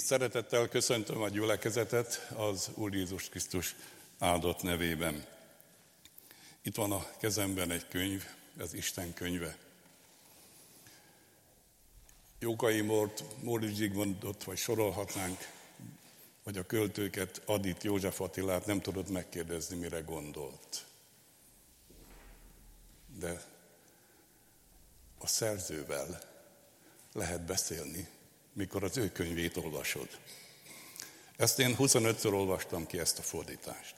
Szeretettel köszöntöm a gyülekezetet az Úr Jézus Krisztus áldott nevében. Itt van a kezemben egy könyv, ez Isten könyve. Jókai Mort, Móricz Zsigmondot, vagy sorolhatnánk, vagy a költőket, Adit József Attilát nem tudod megkérdezni, mire gondolt. De a szerzővel lehet beszélni, mikor az ő könyvét olvasod. Ezt én 25-ször olvastam ki ezt a fordítást.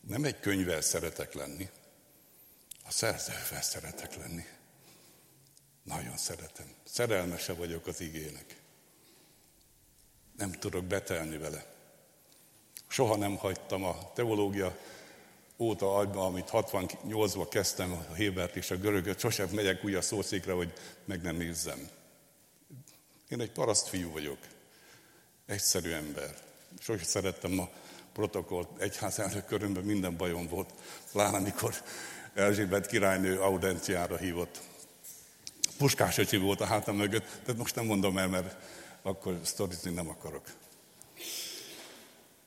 Nem egy könyvvel szeretek lenni, a szerzővel szeretek lenni. Nagyon szeretem. Szerelmese vagyok az igének. Nem tudok betelni vele. Soha nem hagytam a teológia óta agyba, amit 68-ban kezdtem a Hébert és a görögöt, sosem megyek úgy a szószékre, hogy meg nem nézzem. Én egy paraszt fiú vagyok, egyszerű ember. Sosem szerettem a protokollt egyház elnök körömben, minden bajom volt. Pláne amikor Erzsébet királynő audenciára hívott. Puskás öcsi volt a hátam mögött, tehát most nem mondom el, mert akkor sztorizni nem akarok.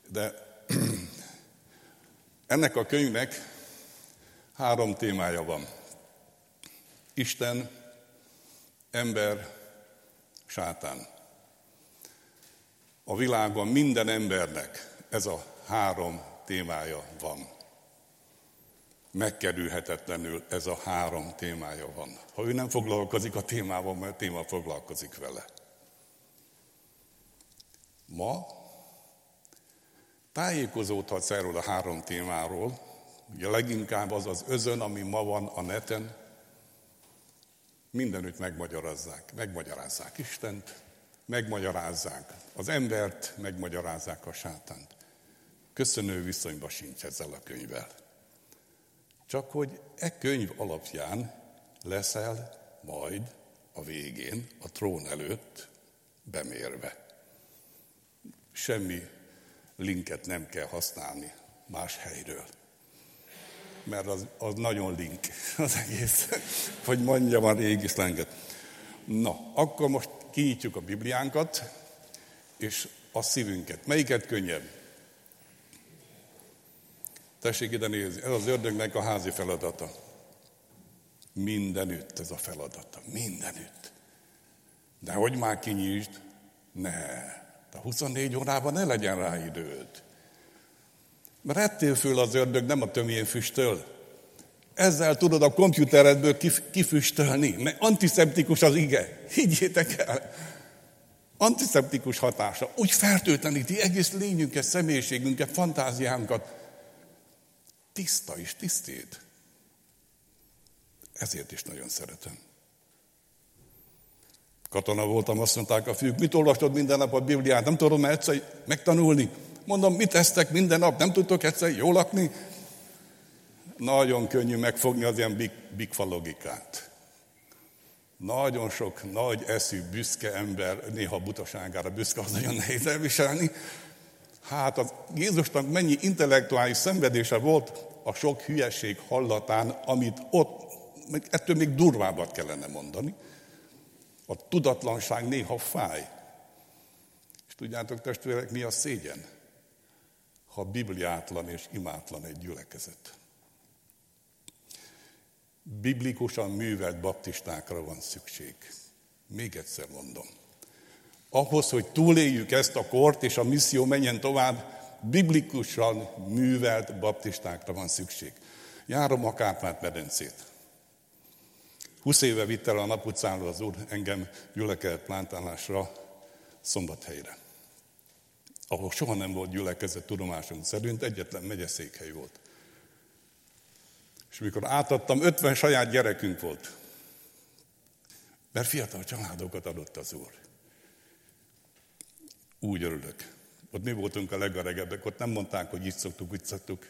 De ennek a könyvnek három témája van. Isten, ember, sátán. A világban minden embernek ez a három témája van. Megkerülhetetlenül ez a három témája van. Ha ő nem foglalkozik a témával, mert a téma foglalkozik vele. Ma tájékozódhatsz erről a három témáról, ugye leginkább az az özön, ami ma van a neten, mindenütt megmagyarázzák. Megmagyarázzák Istent, megmagyarázzák az embert, megmagyarázzák a sátánt. Köszönő viszonyba sincs ezzel a könyvvel. Csak hogy e könyv alapján leszel majd a végén, a trón előtt bemérve. Semmi linket nem kell használni más helyről mert az, az nagyon link az egész, hogy mondjam a régi szlenget. Na, akkor most kinyitjuk a Bibliánkat, és a szívünket. Melyiket könnyebb? Tessék ide nézni, ez az ördögnek a házi feladata. Mindenütt ez a feladata, mindenütt. De hogy már kinyisd? Ne, a 24 órában ne legyen rá időd. Mert ettél föl az ördög nem a tömjén füstöl. Ezzel tudod a komputeredből kifüstölni, mert antiszeptikus az ige. Higgyétek el! Antiszeptikus hatása. Úgy fertőtleníti egész lényünket, személyiségünket, fantáziánkat. Tiszta és tisztít. Ezért is nagyon szeretem. Katona voltam, azt mondták a fiúk, mit olvastad minden nap a Bibliát? Nem tudom egyszer megtanulni. Mondom, mit esztek minden nap? Nem tudtok egyszer jól lakni? Nagyon könnyű megfogni az ilyen big, big logikát. Nagyon sok nagy eszű, büszke ember, néha butaságára büszke, az nagyon nehéz elviselni. Hát az Jézusnak mennyi intellektuális szenvedése volt a sok hülyeség hallatán, amit ott, ettől még durvábbat kellene mondani. A tudatlanság néha fáj. És tudjátok, testvérek, mi a szégyen? Ha bibliátlan és imátlan egy gyülekezet. Biblikusan művelt baptistákra van szükség. Még egyszer mondom. Ahhoz, hogy túléljük ezt a kort, és a misszió menjen tovább, biblikusan művelt baptistákra van szükség. Járom a Kárpát-medencét. 20 éve vitt el a naputcáról az úr engem gyülekezet plántálásra szombathelyre ahol soha nem volt gyülekezet tudomásunk szerint, egyetlen megyeszékhely volt. És mikor átadtam, 50 saját gyerekünk volt. Mert fiatal családokat adott az Úr. Úgy örülök. Ott mi voltunk a legaregebbek, ott nem mondták, hogy így szoktuk, úgy szoktuk.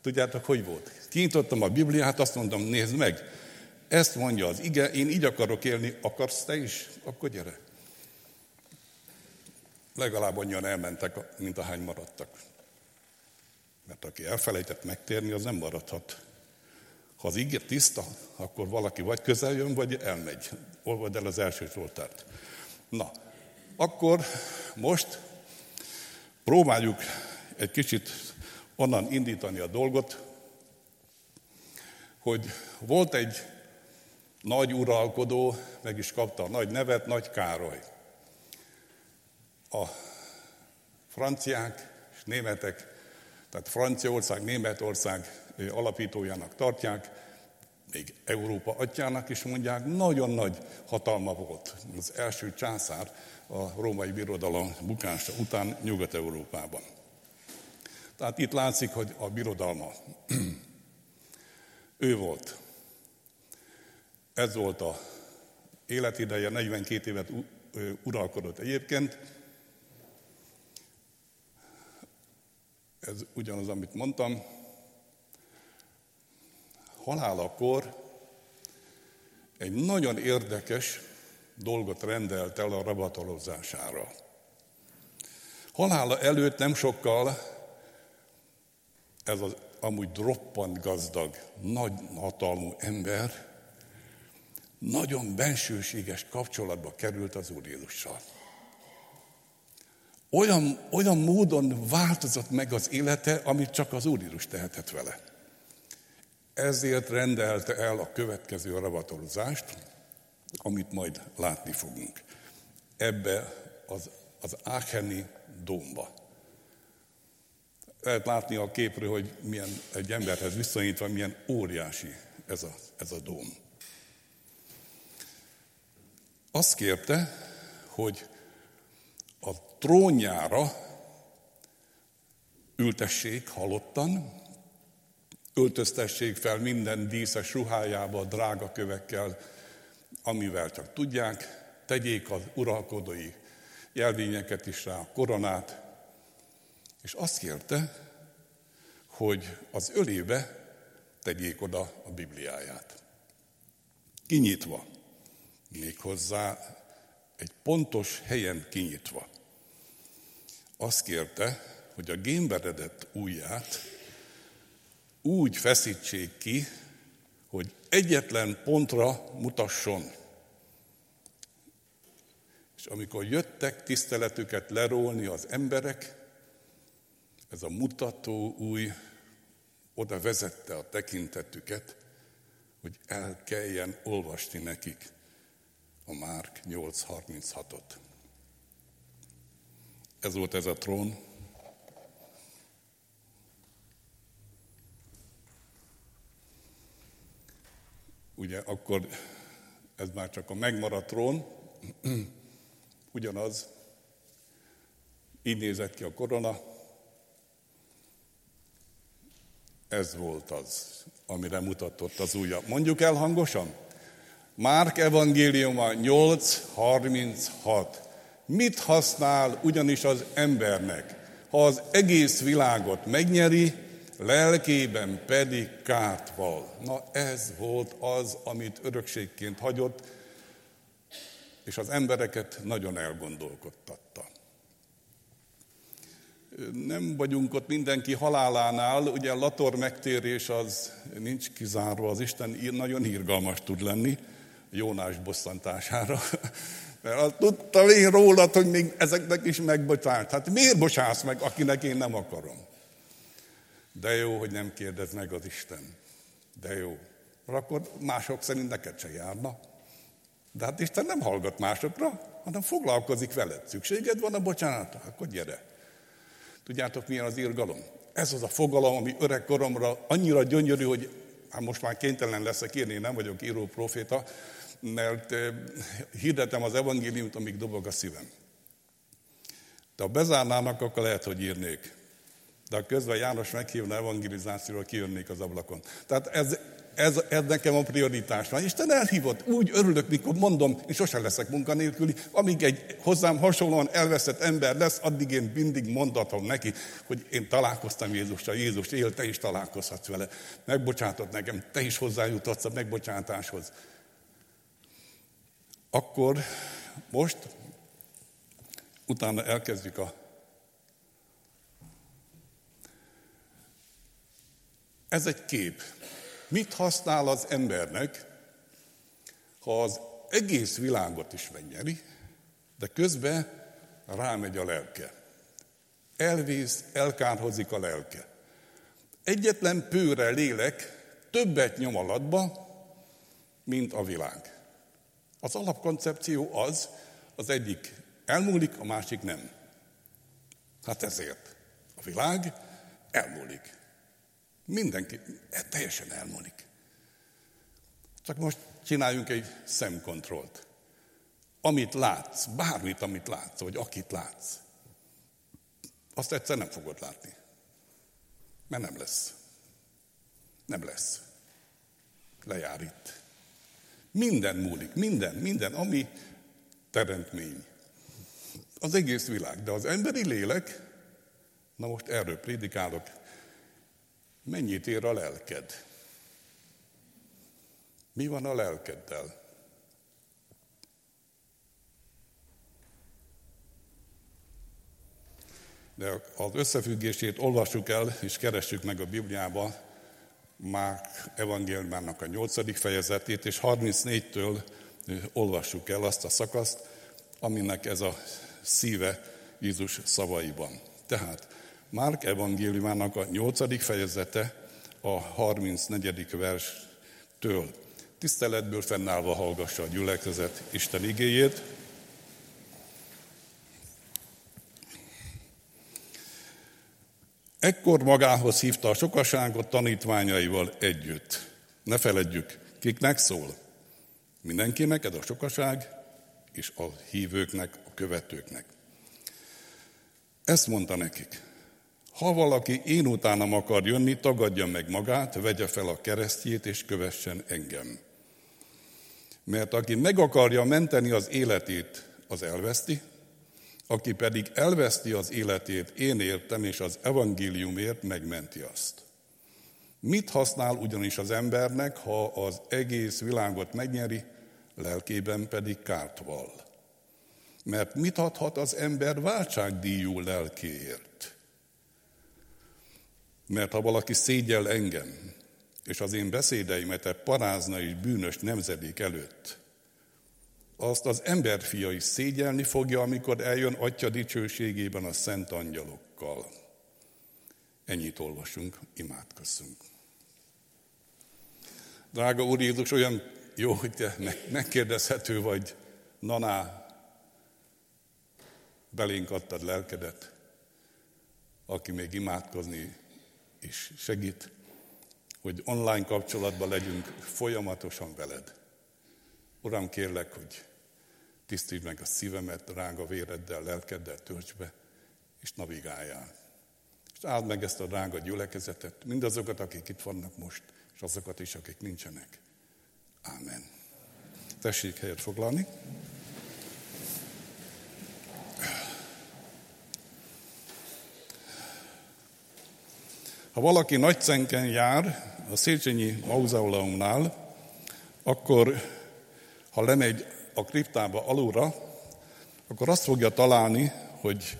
Tudjátok, hogy volt? Kinyitottam a Bibliát, azt mondtam, nézd meg, ezt mondja az ige, én így akarok élni, akarsz te is? Akkor gyere legalább annyian elmentek, mint ahány maradtak. Mert aki elfelejtett megtérni, az nem maradhat. Ha az ígér tiszta, akkor valaki vagy közel jön, vagy elmegy. Olvad el az első Zsoltárt. Na, akkor most próbáljuk egy kicsit onnan indítani a dolgot, hogy volt egy nagy uralkodó, meg is kapta a nagy nevet, Nagy Károly. A franciák és németek, tehát Franciaország, Németország alapítójának tartják, még Európa atyának is mondják, nagyon nagy hatalma volt az első császár a római birodalom bukása után Nyugat-Európában. Tehát itt látszik, hogy a birodalma ő volt. Ez volt a életideje, 42 évet uralkodott egyébként. Ez ugyanaz, amit mondtam. Halálakor egy nagyon érdekes dolgot rendelt el a rabatolozására. Halála előtt nem sokkal ez az amúgy droppant gazdag, nagy hatalmú ember nagyon bensőséges kapcsolatba került az Úr Jézussal. Olyan, olyan módon változott meg az élete, amit csak az Úr Jézus tehetett vele. Ezért rendelte el a következő ravatolozást, amit majd látni fogunk. Ebbe az, az Ácheni dómba. Lehet látni a képről, hogy milyen egy emberhez viszonyítva, milyen óriási ez a, ez a dóm. Azt kérte, hogy a trónjára ültessék halottan, öltöztessék fel minden díszes ruhájába, drága kövekkel, amivel csak tudják, tegyék az uralkodói jelvényeket is rá, a koronát, és azt kérte, hogy az ölébe tegyék oda a Bibliáját. Kinyitva, méghozzá egy pontos helyen kinyitva. Azt kérte, hogy a gémberedett ujját úgy feszítsék ki, hogy egyetlen pontra mutasson. És amikor jöttek tiszteletüket lerólni az emberek, ez a mutató új oda vezette a tekintetüket, hogy el kelljen olvasni nekik a Márk 8.36-ot. Ez volt ez a trón. Ugye akkor ez már csak a megmaradt trón, ugyanaz, így nézett ki a korona, Ez volt az, amire mutatott az ujja. Mondjuk el hangosan? Márk evangéliuma 8.36. Mit használ ugyanis az embernek, ha az egész világot megnyeri, lelkében pedig kárt val. Na ez volt az, amit örökségként hagyott, és az embereket nagyon elgondolkodtatta nem vagyunk ott mindenki halálánál, ugye lator megtérés az nincs kizárva, az Isten nagyon hírgalmas tud lenni, Jónás bosszantására. Mert tudtam én rólad, hogy még ezeknek is megbocsált. Hát miért bocsász meg, akinek én nem akarom? De jó, hogy nem kérdez meg az Isten. De jó. Akkor mások szerint neked se járna. De hát Isten nem hallgat másokra, hanem foglalkozik veled. Szükséged van a bocsánatra? Akkor gyere. Tudjátok, milyen az írgalom? Ez az a fogalom, ami öreg koromra annyira gyönyörű, hogy hát most már kénytelen leszek írni, nem vagyok író proféta, mert hirdetem az evangéliumot, amíg dobog a szívem. De ha bezárnának, akkor lehet, hogy írnék. De a közben János meghívna evangelizációra, kijönnék az ablakon. Tehát ez, ez, ez nekem a prioritás van. Isten elhívott, úgy örülök, mikor mondom, én sosem leszek munkanélküli, amíg egy hozzám hasonlóan elveszett ember lesz, addig én mindig mondatom neki, hogy én találkoztam Jézussal, Jézus él, te is találkozhatsz vele. Megbocsátott nekem, te is hozzájuthatsz a megbocsátáshoz. Akkor most utána elkezdjük a Ez egy kép. Mit használ az embernek, ha az egész világot is megnyeri, de közben rámegy a lelke. Elvész, elkárhozik a lelke. Egyetlen pőre lélek többet nyom alatba, mint a világ. Az alapkoncepció az, az egyik elmúlik, a másik nem. Hát ezért. A világ elmúlik. Mindenki teljesen elmúlik. Csak most csináljunk egy szemkontrollt. Amit látsz, bármit, amit látsz, vagy akit látsz, azt egyszer nem fogod látni. Mert nem lesz. Nem lesz. Lejár itt. Minden múlik, minden, minden, ami teremtmény. Az egész világ, de az emberi lélek, na most erről prédikálok, mennyit ér a lelked? Mi van a lelkeddel? De az összefüggését olvassuk el, és keressük meg a Bibliába, Márk evangéliumának a 8. fejezetét, és 34-től olvassuk el azt a szakaszt, aminek ez a szíve Jézus szavaiban. Tehát Márk evangéliumának a 8. fejezete a 34. verstől. Tiszteletből fennállva hallgassa a gyülekezet Isten igéjét. Ekkor magához hívta a sokaságot tanítványaival együtt. Ne feledjük, kiknek szól. Mindenkinek ez a sokaság, és a hívőknek, a követőknek. Ezt mondta nekik. Ha valaki én utánam akar jönni, tagadja meg magát, vegye fel a keresztjét, és kövessen engem. Mert aki meg akarja menteni az életét, az elveszti, aki pedig elveszti az életét, én értem, és az evangéliumért megmenti azt. Mit használ ugyanis az embernek, ha az egész világot megnyeri, lelkében pedig kárt val? Mert mit adhat az ember váltságdíjú lelkéért? Mert ha valaki szégyel engem, és az én beszédeimet parázna és bűnös nemzedék előtt, azt az emberfia is szégyelni fogja, amikor eljön Atya dicsőségében a szent angyalokkal. Ennyit olvasunk, imádkozzunk. Drága Úr Jézus, olyan jó, hogy te megkérdezhető vagy, naná, belénk adtad lelkedet, aki még imádkozni is segít, hogy online kapcsolatban legyünk folyamatosan veled. Uram, kérlek, hogy tisztítsd meg a szívemet, drága véreddel, lelkeddel tölts be, és navigáljál. És áld meg ezt a drága gyülekezetet, mindazokat, akik itt vannak most, és azokat is, akik nincsenek. Ámen. Tessék helyet foglalni. Ha valaki nagycenken jár a Széchenyi Mauzeumnál, akkor ha lemegy a kriptába alulra, akkor azt fogja találni, hogy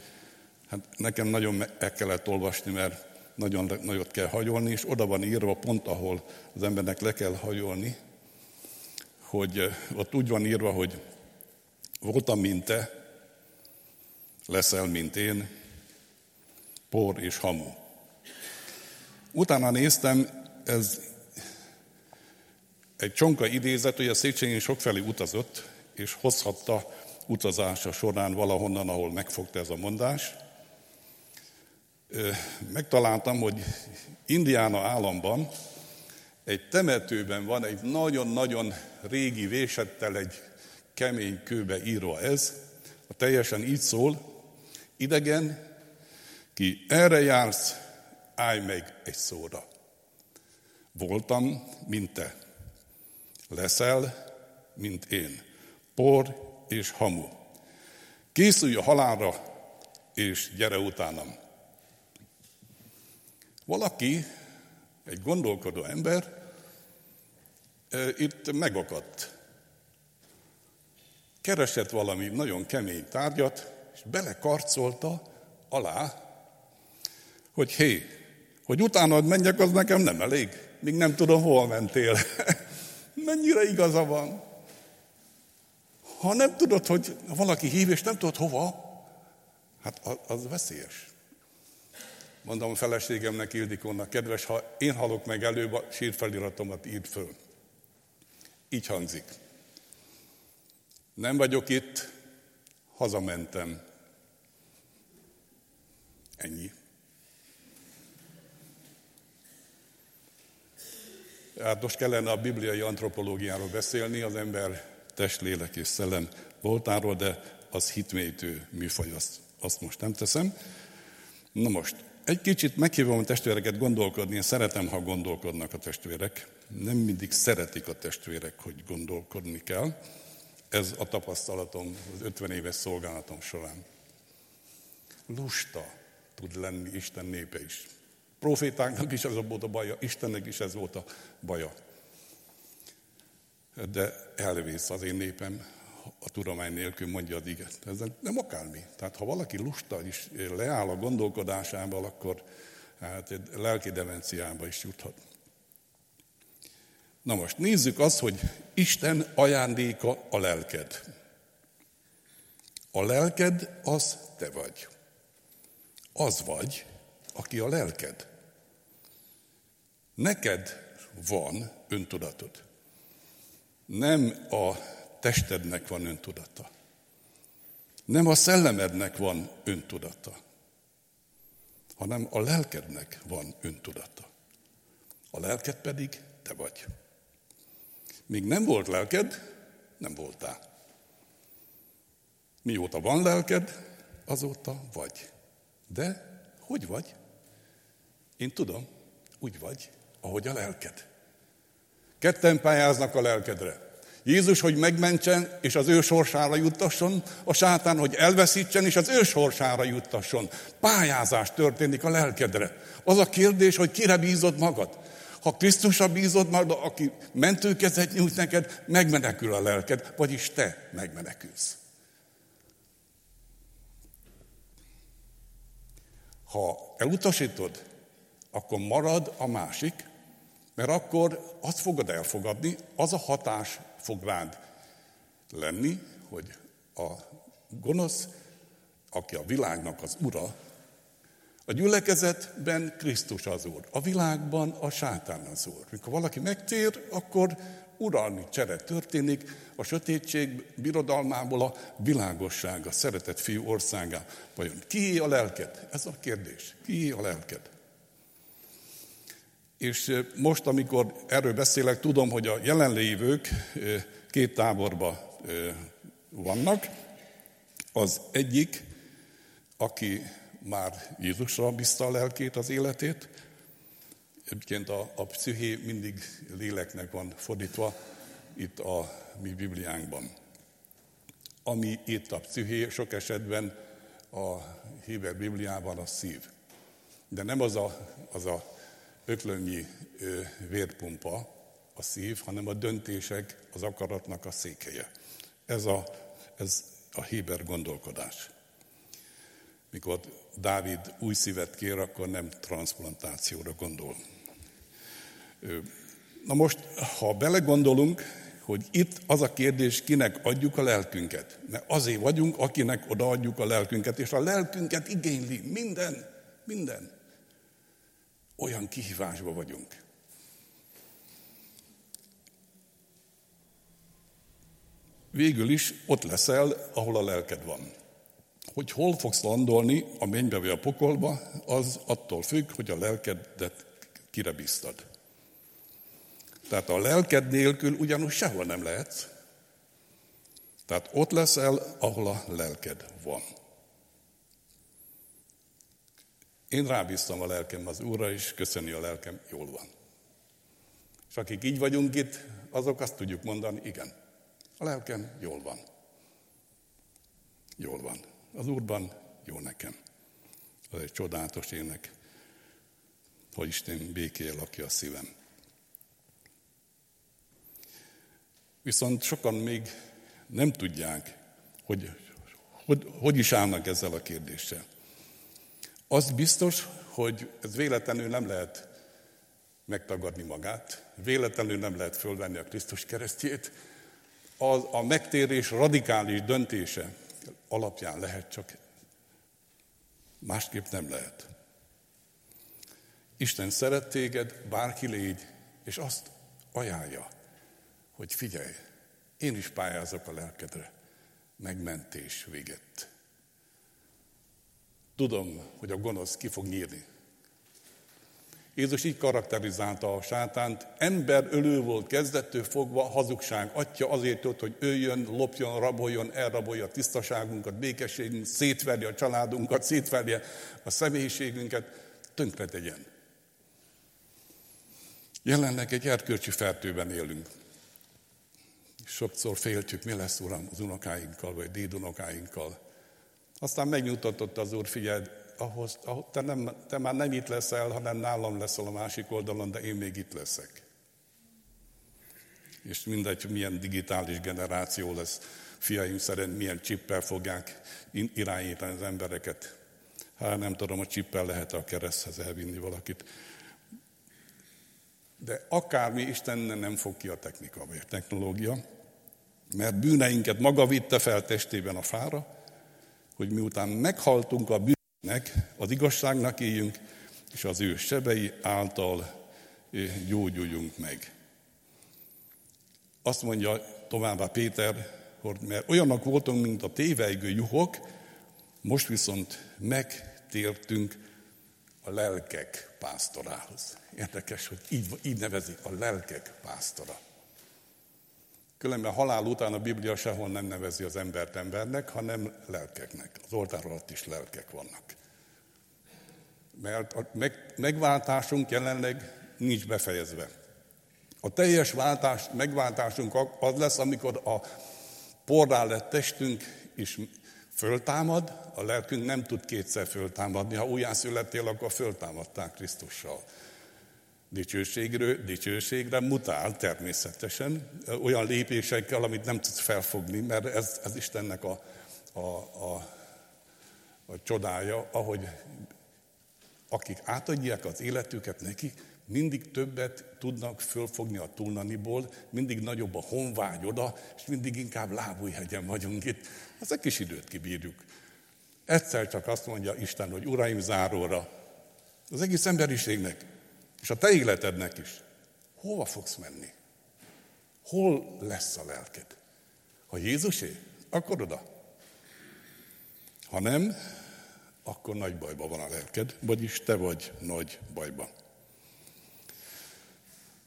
hát nekem nagyon meg kellett olvasni, mert nagyon nagyot kell hajolni, és oda van írva pont, ahol az embernek le kell hajolni, hogy ott úgy van írva, hogy voltam, mint te, leszel, mint én, por és hamu. Utána néztem, ez egy csonka idézet, hogy a Széchenyi sokfelé utazott, és hozhatta utazása során valahonnan, ahol megfogta ez a mondás. Megtaláltam, hogy Indiána államban egy temetőben van egy nagyon-nagyon régi vésettel egy kemény kőbe írva ez, a teljesen így szól, idegen, ki erre jársz, állj meg egy szóra. Voltam, mint te. Leszel, mint én por és hamu. Készülj a halálra, és gyere utánam. Valaki, egy gondolkodó ember, itt megakadt. Keresett valami nagyon kemény tárgyat, és belekarcolta alá, hogy hé, hogy utánad menjek, az nekem nem elég. Még nem tudom, hol mentél. Mennyire igaza van. Ha nem tudod, hogy valaki hív, és nem tudod hova, Hát az veszélyes. Mondom a feleségemnek, Ildikónak, kedves, ha én halok meg előbb, a sírfeliratomat írd föl. Így hangzik. Nem vagyok itt, hazamentem. Ennyi. Hát most kellene a bibliai antropológiáról beszélni, az ember test, lélek és szellem voltáról, de az hitmélytő műfaj, azt, azt most nem teszem. Na most, egy kicsit meghívom a testvéreket gondolkodni, én szeretem, ha gondolkodnak a testvérek. Nem mindig szeretik a testvérek, hogy gondolkodni kell. Ez a tapasztalatom az 50 éves szolgálatom során. Lusta tud lenni Isten népe is. Profétáknak is ez volt a baja, Istennek is ez volt a baja. De elvész az én népem a tudomány nélkül mondja az iget. Ez nem akármi. Tehát ha valaki lusta is leáll a gondolkodásával, akkor hát egy lelki demenciába is juthat. Na most nézzük azt, hogy Isten ajándéka a lelked. A lelked az te vagy. Az vagy, aki a lelked. Neked van öntudatod. Nem a testednek van öntudata. Nem a szellemednek van öntudata, hanem a lelkednek van öntudata. A lelked pedig te vagy. Míg nem volt lelked, nem voltál. Mióta van lelked, azóta vagy. De hogy vagy? Én tudom, úgy vagy, ahogy a lelked. Ketten pályáznak a lelkedre. Jézus, hogy megmentsen, és az ő sorsára juttasson, a sátán, hogy elveszítsen, és az ő sorsára juttasson. Pályázás történik a lelkedre. Az a kérdés, hogy kire bízod magad. Ha Krisztusra bízod magad, aki mentőkezet nyújt neked, megmenekül a lelked, vagyis te megmenekülsz. Ha elutasítod, akkor marad a másik, mert akkor azt fogod elfogadni, az a hatás fog rád lenni, hogy a gonosz, aki a világnak az ura, a gyülekezetben Krisztus az Úr, a világban a sátán az Úr. Mikor valaki megtér, akkor uralmi csere történik, a sötétség birodalmából a világosság, a szeretett fiú országá. Vajon kié a lelked? Ez a kérdés. Kié a lelked? És most, amikor erről beszélek, tudom, hogy a jelenlévők két táborba vannak. Az egyik, aki már Jézusra bízta a lelkét, az életét. Egyébként a, a psziché mindig léleknek van fordítva itt a mi Bibliánkban. Ami itt a psziché, sok esetben a Héber Bibliában a szív. De nem az a, az a öklönnyi vérpumpa a szív, hanem a döntések, az akaratnak a székhelye. Ez a, ez a Héber gondolkodás. Mikor Dávid új szívet kér, akkor nem transplantációra gondol. Na most, ha belegondolunk, hogy itt az a kérdés, kinek adjuk a lelkünket. Mert azért vagyunk, akinek odaadjuk a lelkünket, és a lelkünket igényli minden, minden olyan kihívásba vagyunk. Végül is ott leszel, ahol a lelked van. Hogy hol fogsz landolni, a mennybe vagy a pokolba, az attól függ, hogy a lelkedet kire bíztad. Tehát a lelked nélkül ugyanúgy sehol nem lehetsz. Tehát ott leszel, ahol a lelked van. Én rábíztam a lelkem az Úrra, és köszöni a lelkem, jól van. És akik így vagyunk itt, azok azt tudjuk mondani, igen, a lelkem jól van. Jól van. Az Úrban jó nekem. Az egy csodálatos ének, hogy Isten békéje lakja a szívem. Viszont sokan még nem tudják, hogy hogy, hogy is állnak ezzel a kérdéssel. Az biztos, hogy ez véletlenül nem lehet megtagadni magát, véletlenül nem lehet fölvenni a Krisztus keresztjét, az a megtérés radikális döntése alapján lehet csak Másképp nem lehet. Isten szeret téged, bárki légy, és azt ajánlja, hogy figyelj, én is pályázok a lelkedre. Megmentés véget. Tudom, hogy a gonosz ki fog nyírni. Jézus így karakterizálta a sátánt, ember ölő volt kezdettől fogva, hazugság atya azért jött, hogy öljön, lopjon, raboljon, elrabolja a tisztaságunkat, békességünk, szétverje a családunkat, szétverje a személyiségünket, tönkre tegyen. Jelenleg egy erkölcsi fertőben élünk. Sokszor féltjük, mi lesz, Uram, az unokáinkkal, vagy dédunokáinkkal. Aztán megnyugtatott az Úr, figyelj, ahhoz, ahhoz te, nem, te már nem itt leszel, hanem nálam leszel a másik oldalon, de én még itt leszek. És mindegy, milyen digitális generáció lesz, fiaim szerint milyen csippel fogják irányítani az embereket. Hát nem tudom, a csippel lehet a kereszthez elvinni valakit. De akármi Isten nem fog ki a technika vagy a technológia, mert bűneinket maga vitte fel testében a fára, hogy miután meghaltunk a bűnnek, az igazságnak éljünk, és az ő sebei által gyógyuljunk meg. Azt mondja továbbá Péter, hogy mert olyanok voltunk, mint a tévejgő juhok, most viszont megtértünk a lelkek pásztorához. Érdekes, hogy így, így nevezik a lelkek pásztora. Különben halál után a Biblia sehol nem nevezi az embert embernek, hanem lelkeknek. Az oltár alatt is lelkek vannak. Mert a meg, megváltásunk jelenleg nincs befejezve. A teljes váltás, megváltásunk az lesz, amikor a porrá lett testünk is föltámad, a lelkünk nem tud kétszer föltámadni. Ha újjászülettél, akkor föltámadták Krisztussal dicsőségről, dicsőségre mutál természetesen, olyan lépésekkel, amit nem tudsz felfogni, mert ez, ez Istennek a, a, a, a csodája, ahogy akik átadják az életüket neki, mindig többet tudnak fölfogni a túlnaniból, mindig nagyobb a honvágy oda, és mindig inkább lábújhegyen vagyunk itt. Az egy kis időt kibírjuk. Egyszer csak azt mondja Isten, hogy uraim záróra, az egész emberiségnek, és a te életednek is. Hova fogsz menni? Hol lesz a lelked? Ha Jézusé, akkor oda. Ha nem, akkor nagy bajba van a lelked, vagyis te vagy nagy bajba.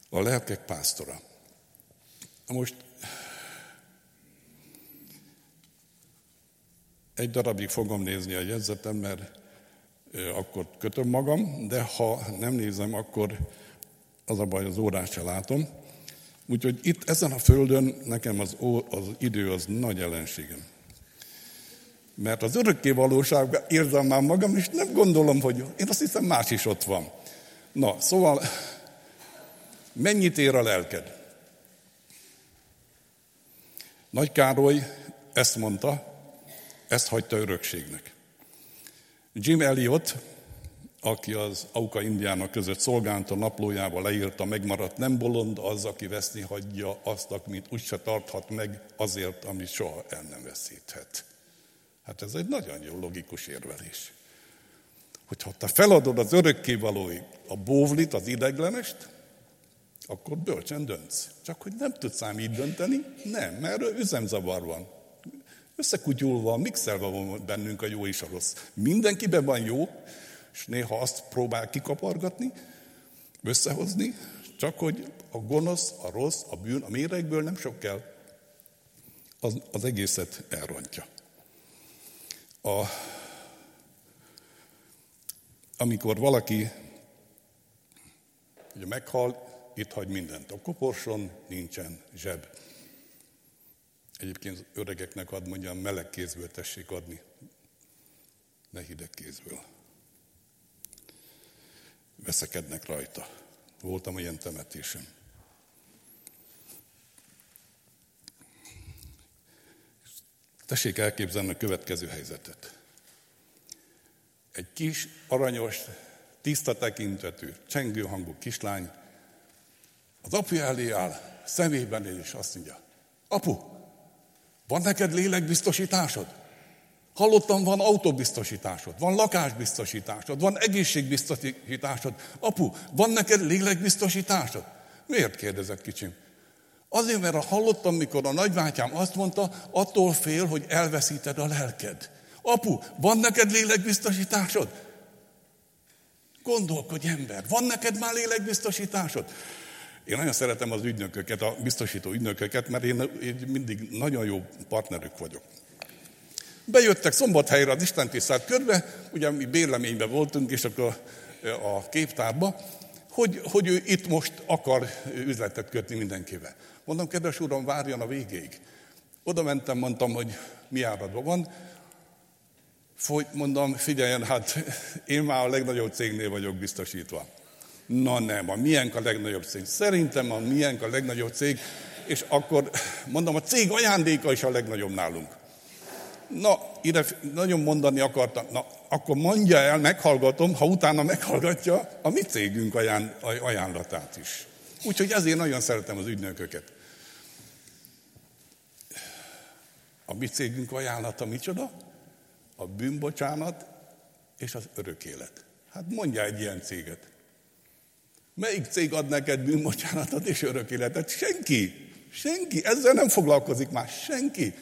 A lelkek pásztora. Most egy darabig fogom nézni a jegyzetem, mert akkor kötöm magam, de ha nem nézem, akkor az a baj, az órát se látom. Úgyhogy itt ezen a földön nekem az, az idő az nagy ellenségem. Mert az örökké valóságban érzem már magam, és nem gondolom, hogy én azt hiszem más is ott van. Na, szóval mennyit ér a lelked? Nagy Károly ezt mondta, ezt hagyta örökségnek. Jim Elliot, aki az Auka Indiának között szolgálta naplójába leírta, megmaradt nem bolond az, aki veszni hagyja azt, amit úgyse tarthat meg azért, amit soha el nem veszíthet. Hát ez egy nagyon jó logikus érvelés. Hogyha te feladod az örökkévalói a bóvlit, az ideglenest, akkor bölcsen döntsz. Csak hogy nem tudsz ám így dönteni, nem, mert üzemzavar van. Összekutyulva, mixelve van bennünk a jó és a rossz. Mindenkiben van jó, és néha azt próbál kikapargatni, összehozni, csak hogy a gonosz, a rossz, a bűn, a méregből nem sok kell, az, az egészet elrontja. A, amikor valaki ugye meghal, itt hagy mindent. A koporson nincsen zseb. Egyébként az öregeknek ad mondjam, meleg kézből tessék adni, ne hideg kézből. Veszekednek rajta. Voltam ilyen temetésen. Tessék elképzelni a következő helyzetet. Egy kis, aranyos, tiszta tekintetű, csengő hangú kislány az apja elé áll, szemében és azt mondja, apu, van neked lélekbiztosításod? Hallottam, van autóbiztosításod, van lakásbiztosításod, van egészségbiztosításod. Apu, van neked lélekbiztosításod? Miért kérdezett kicsim? Azért, mert hallottam, mikor a nagybátyám azt mondta, attól fél, hogy elveszíted a lelked. Apu, van neked lélekbiztosításod? Gondolkodj ember, van neked már lélekbiztosításod? Én nagyon szeretem az ügynököket, a biztosító ügynököket, mert én, én mindig nagyon jó partnerük vagyok. Bejöttek szombathelyre az Isten tisztelt körbe, ugye mi bérleményben voltunk, és akkor a képtárba, hogy, hogy ő itt most akar üzletet kötni mindenkivel. Mondom, kedves uram, várjon a végéig. Oda mentem, mondtam, hogy mi áradva van. Folyt, mondom, figyeljen, hát én már a legnagyobb cégnél vagyok biztosítva. Na nem, a miénk a legnagyobb cég. Szerintem a miénk a legnagyobb cég, és akkor mondom, a cég ajándéka is a legnagyobb nálunk. Na, ide nagyon mondani akartam, na, akkor mondja el, meghallgatom, ha utána meghallgatja a mi cégünk aján, ajánlatát is. Úgyhogy ezért nagyon szeretem az ügynököket. A mi cégünk ajánlata micsoda? A bűnbocsánat és az örök élet. Hát mondja egy ilyen céget. Melyik cég ad neked bűnbocsánatot és örök életet? Senki. Senki. Ezzel nem foglalkozik már. Senki.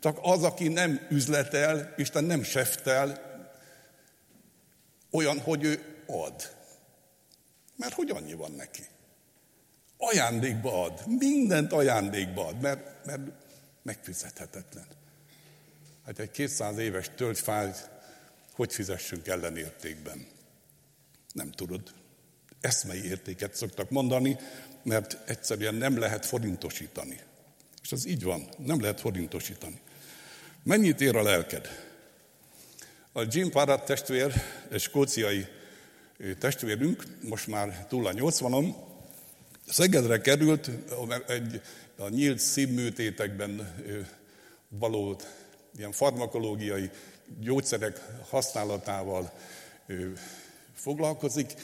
Csak az, aki nem üzletel, Isten nem seftel, olyan, hogy ő ad. Mert hogy annyi van neki. Ajándékba ad. Mindent ajándékba ad, mert, mert megfizethetetlen. Hát egy 200 éves tölgyfát hogy fizessünk ellenértékben? Nem tudod. Eszmei értéket szoktak mondani, mert egyszerűen nem lehet forintosítani. És az így van, nem lehet forintosítani. Mennyit ér a lelked? A Jim Parat testvér, egy skóciai testvérünk, most már túl a 80-on, Szegedre került, mert egy a nyílt szívműtétekben való ilyen farmakológiai gyógyszerek használatával foglalkozik,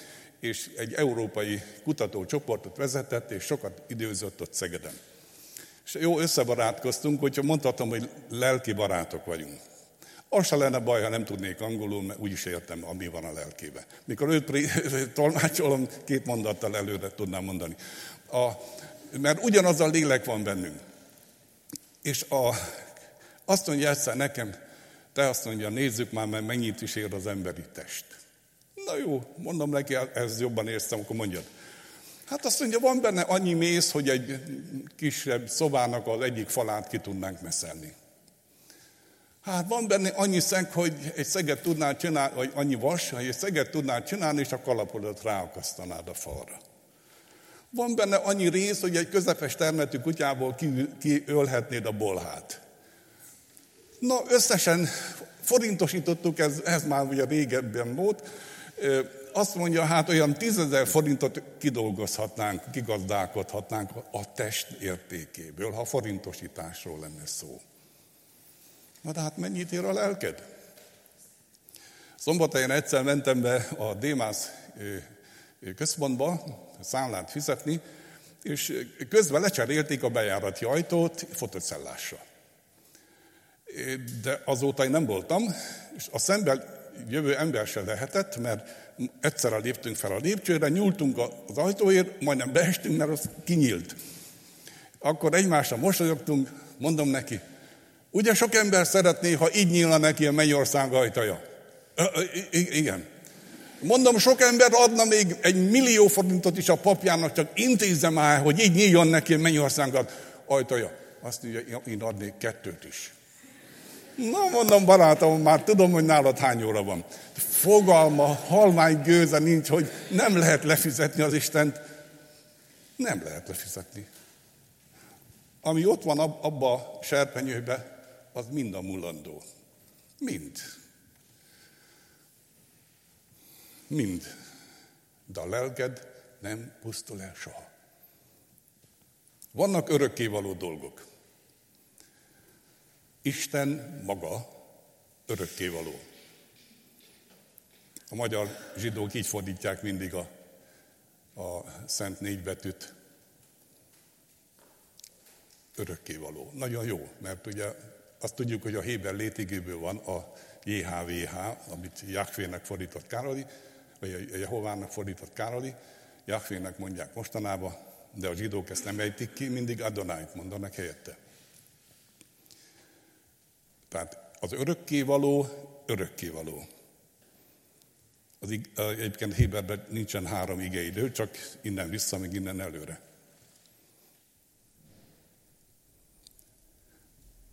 és egy európai kutatócsoportot vezetett, és sokat időzött ott Szegeden. És jó összebarátkoztunk, hogyha mondhatom, hogy lelki barátok vagyunk. Az se lenne baj, ha nem tudnék angolul, mert úgyis értem, ami van a lelkébe. Mikor őt tolmácsolom, két mondattal előre tudnám mondani. A, mert ugyanaz a lélek van bennünk. És a, azt mondja egyszer nekem, te azt mondja, nézzük már, mert mennyit is ér az emberi test. Na jó, mondom neki, ez jobban érzem, akkor mondjad. Hát azt mondja, van benne annyi mész, hogy egy kisebb szobának az egyik falát ki tudnánk meszelni. Hát van benne annyi szeg, hogy egy szeget tudnál csinálni, vagy annyi vas, hogy egy szeget tudnál csinálni, és a kalapodat ráakasztanád a falra. Van benne annyi rész, hogy egy közepes termetű kutyából kiölhetnéd ki a bolhát. Na, összesen forintosítottuk, ez, ez már ugye régebben volt, azt mondja, hát olyan tízezer forintot kidolgozhatnánk, kigazdálkodhatnánk a test értékéből, ha forintosításról lenne szó. Na de hát mennyit ér a lelked? Szombathelyen egyszer mentem be a Démász központba számlát fizetni, és közben lecserélték a bejárati ajtót fotocellásra. De azóta én nem voltam, és a szemben jövő ember se lehetett, mert egyszerre léptünk fel a lépcsőre, nyúltunk az ajtóért, majdnem beestünk, mert az kinyílt. Akkor egymásra mosolyogtunk, mondom neki, ugye sok ember szeretné, ha így nyílna neki a mennyország ajtaja? igen. Mondom, sok ember adna még egy millió forintot is a papjának, csak intézze már, hogy így nyíljon neki a mennyország ajtaja. Azt mondja, én adnék kettőt is. Na, mondom, barátom, már tudom, hogy nálad hány óra van. Fogalma, halvány gőze nincs, hogy nem lehet lefizetni az Istent. Nem lehet lefizetni. Ami ott van abba a serpenyőbe, az mind a mulandó. Mind. Mind. De a lelked nem pusztul el soha. Vannak örökkévaló dolgok. Isten maga örökkévaló. A magyar zsidók így fordítják mindig a, a szent négy betűt. Örökkévaló. Nagyon jó, mert ugye azt tudjuk, hogy a Héber létigéből van a JHVH, amit Jahvének fordított Károli, vagy a Jehovának fordított Károli, Jahvének mondják mostanában, de a zsidók ezt nem ejtik ki, mindig Adonájt mondanak helyette. Tehát az örökkévaló, örökkévaló. Az, egyébként Héberben nincsen három igeidő, csak innen vissza, meg innen előre.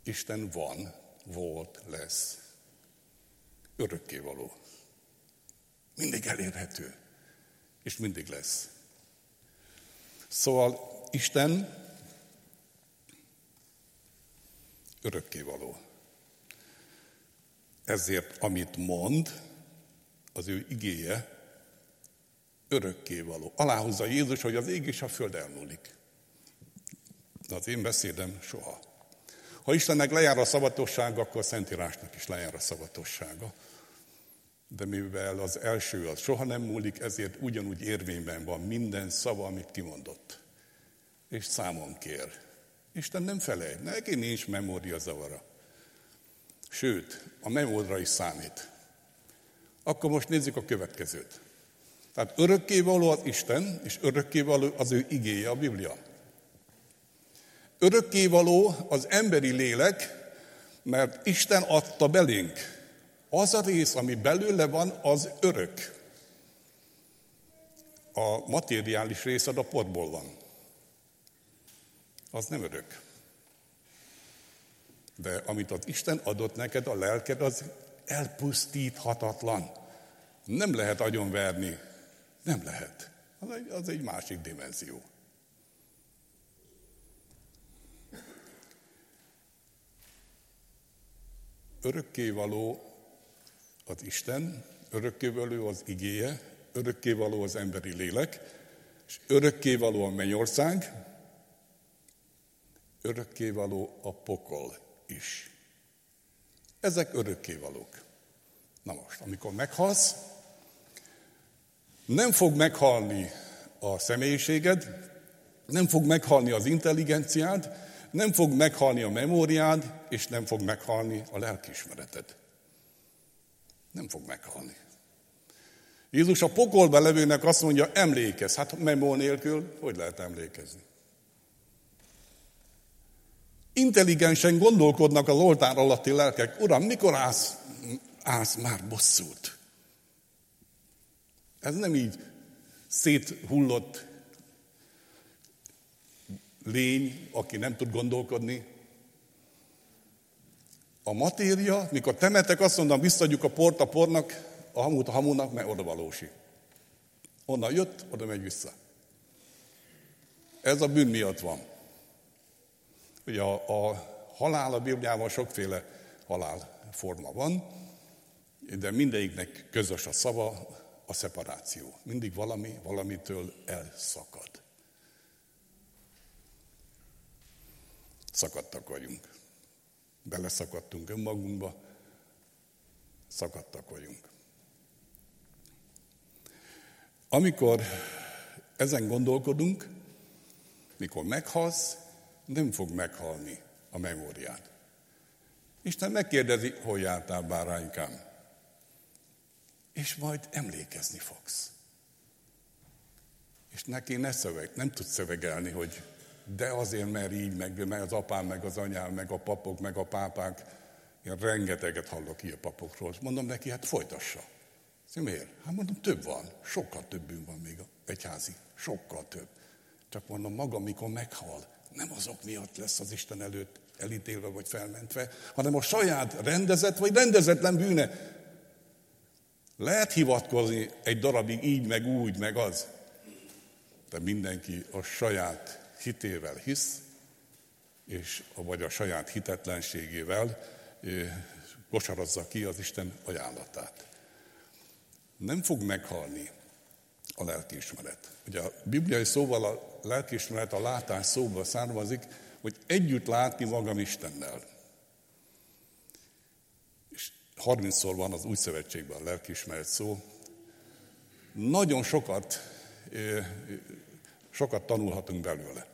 Isten van, volt, lesz. Örökkévaló. Mindig elérhető. És mindig lesz. Szóval Isten örökkévaló. Ezért, amit mond, az ő igéje örökkévaló. Aláhúzza Jézus, hogy az ég és a föld elmúlik. De az én beszédem soha. Ha Istennek lejár a szavatossága, akkor a Szentírásnak is lejár a szavatossága. De mivel az első az soha nem múlik, ezért ugyanúgy érvényben van minden szava, amit kimondott. És számon kér. Isten nem felejt, neki nincs memória zavara. Sőt, a memóra is számít. Akkor most nézzük a következőt. Tehát örökkévaló az Isten, és örökkévaló az ő igéje, a Biblia. Örökkévaló az emberi lélek, mert Isten adta belénk. Az a rész, ami belőle van, az örök. A materiális részed a portból van. Az nem örök. De amit az Isten adott neked, a lelked, az elpusztíthatatlan. Nem lehet agyonverni. Nem lehet. Az egy, az egy másik dimenzió. Örökkévaló az Isten, örökkévaló az igéje, örökkévaló az emberi lélek, és örökkévaló a mennyország, örökkévaló a pokol is. Ezek örökkévalók. Na most, amikor meghalsz, nem fog meghalni a személyiséged, nem fog meghalni az intelligenciád, nem fog meghalni a memóriád, és nem fog meghalni a lelkiismereted. Nem fog meghalni. Jézus a pokolba levőnek azt mondja, emlékez. Hát memó nélkül hogy lehet emlékezni? Intelligensen gondolkodnak az oltár alatti lelkek. Uram, mikor állsz, állsz már bosszút? Ez nem így széthullott lény, aki nem tud gondolkodni. A matéria, mikor temetek, azt mondom, visszadjuk a port a pornak, a hamut a hamunak, mert oda valósi. Onnan jött, oda megy vissza. Ez a bűn miatt van. Ugye a, a halál a Bibliában sokféle halálforma van, de mindegyiknek közös a szava, a szeparáció. Mindig valami valamitől elszakad. Szakadtak vagyunk. Beleszakadtunk önmagunkba, szakadtak vagyunk. Amikor ezen gondolkodunk, mikor meghalsz, nem fog meghalni a memóriád. Isten megkérdezi, hol jártál báránykám? És majd emlékezni fogsz. És neki ne szöveg, nem tud szövegelni, hogy de azért, mert így, meg, meg az apám, meg az anyám, meg a papok, meg a pápák. Én rengeteget hallok a papokról. Mondom neki, hát folytassa. Szóval miért? Hát mondom, több van. Sokkal többünk van még a egyházi. Sokkal több. Csak mondom, maga, mikor meghal, nem azok miatt lesz az Isten előtt elítélve vagy felmentve, hanem a saját rendezett vagy rendezetlen bűne. Lehet hivatkozni egy darabig így, meg úgy, meg az, de mindenki a saját hitével hisz, és vagy a saját hitetlenségével kosarazza ki az Isten ajánlatát. Nem fog meghalni a lelkiismeret. Ugye a bibliai szóval a lelkiismeret, a látás szóval származik, hogy együtt látni magam Istennel. És 30-szor van az új szövetségben a lelkiismeret szó. Nagyon sokat, sokat tanulhatunk belőle.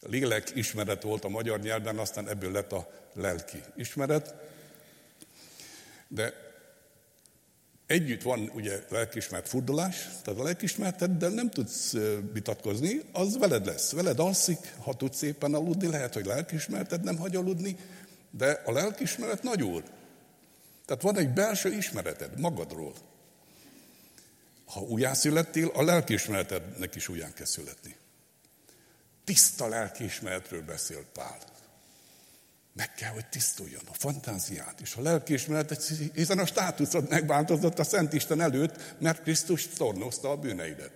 lélek ismeret volt a magyar nyelven, aztán ebből lett a lelki ismeret. De együtt van ugye lelkismert furdalás, tehát a lelkismerteddel nem tudsz vitatkozni, az veled lesz. Veled alszik, ha tudsz szépen aludni, lehet, hogy lelkismerted nem hagy aludni, de a lelkismeret nagy úr. Tehát van egy belső ismereted magadról. Ha újjászülettél, a lelkiismeretednek is újján kell születni. Tiszta lelkiismeretről beszél Pál. Meg kell, hogy tisztuljon a fantáziát és a lelkiismeretet, hiszen a státuszod megváltozott a Szent Isten előtt, mert Krisztus tornozta a bűneidet.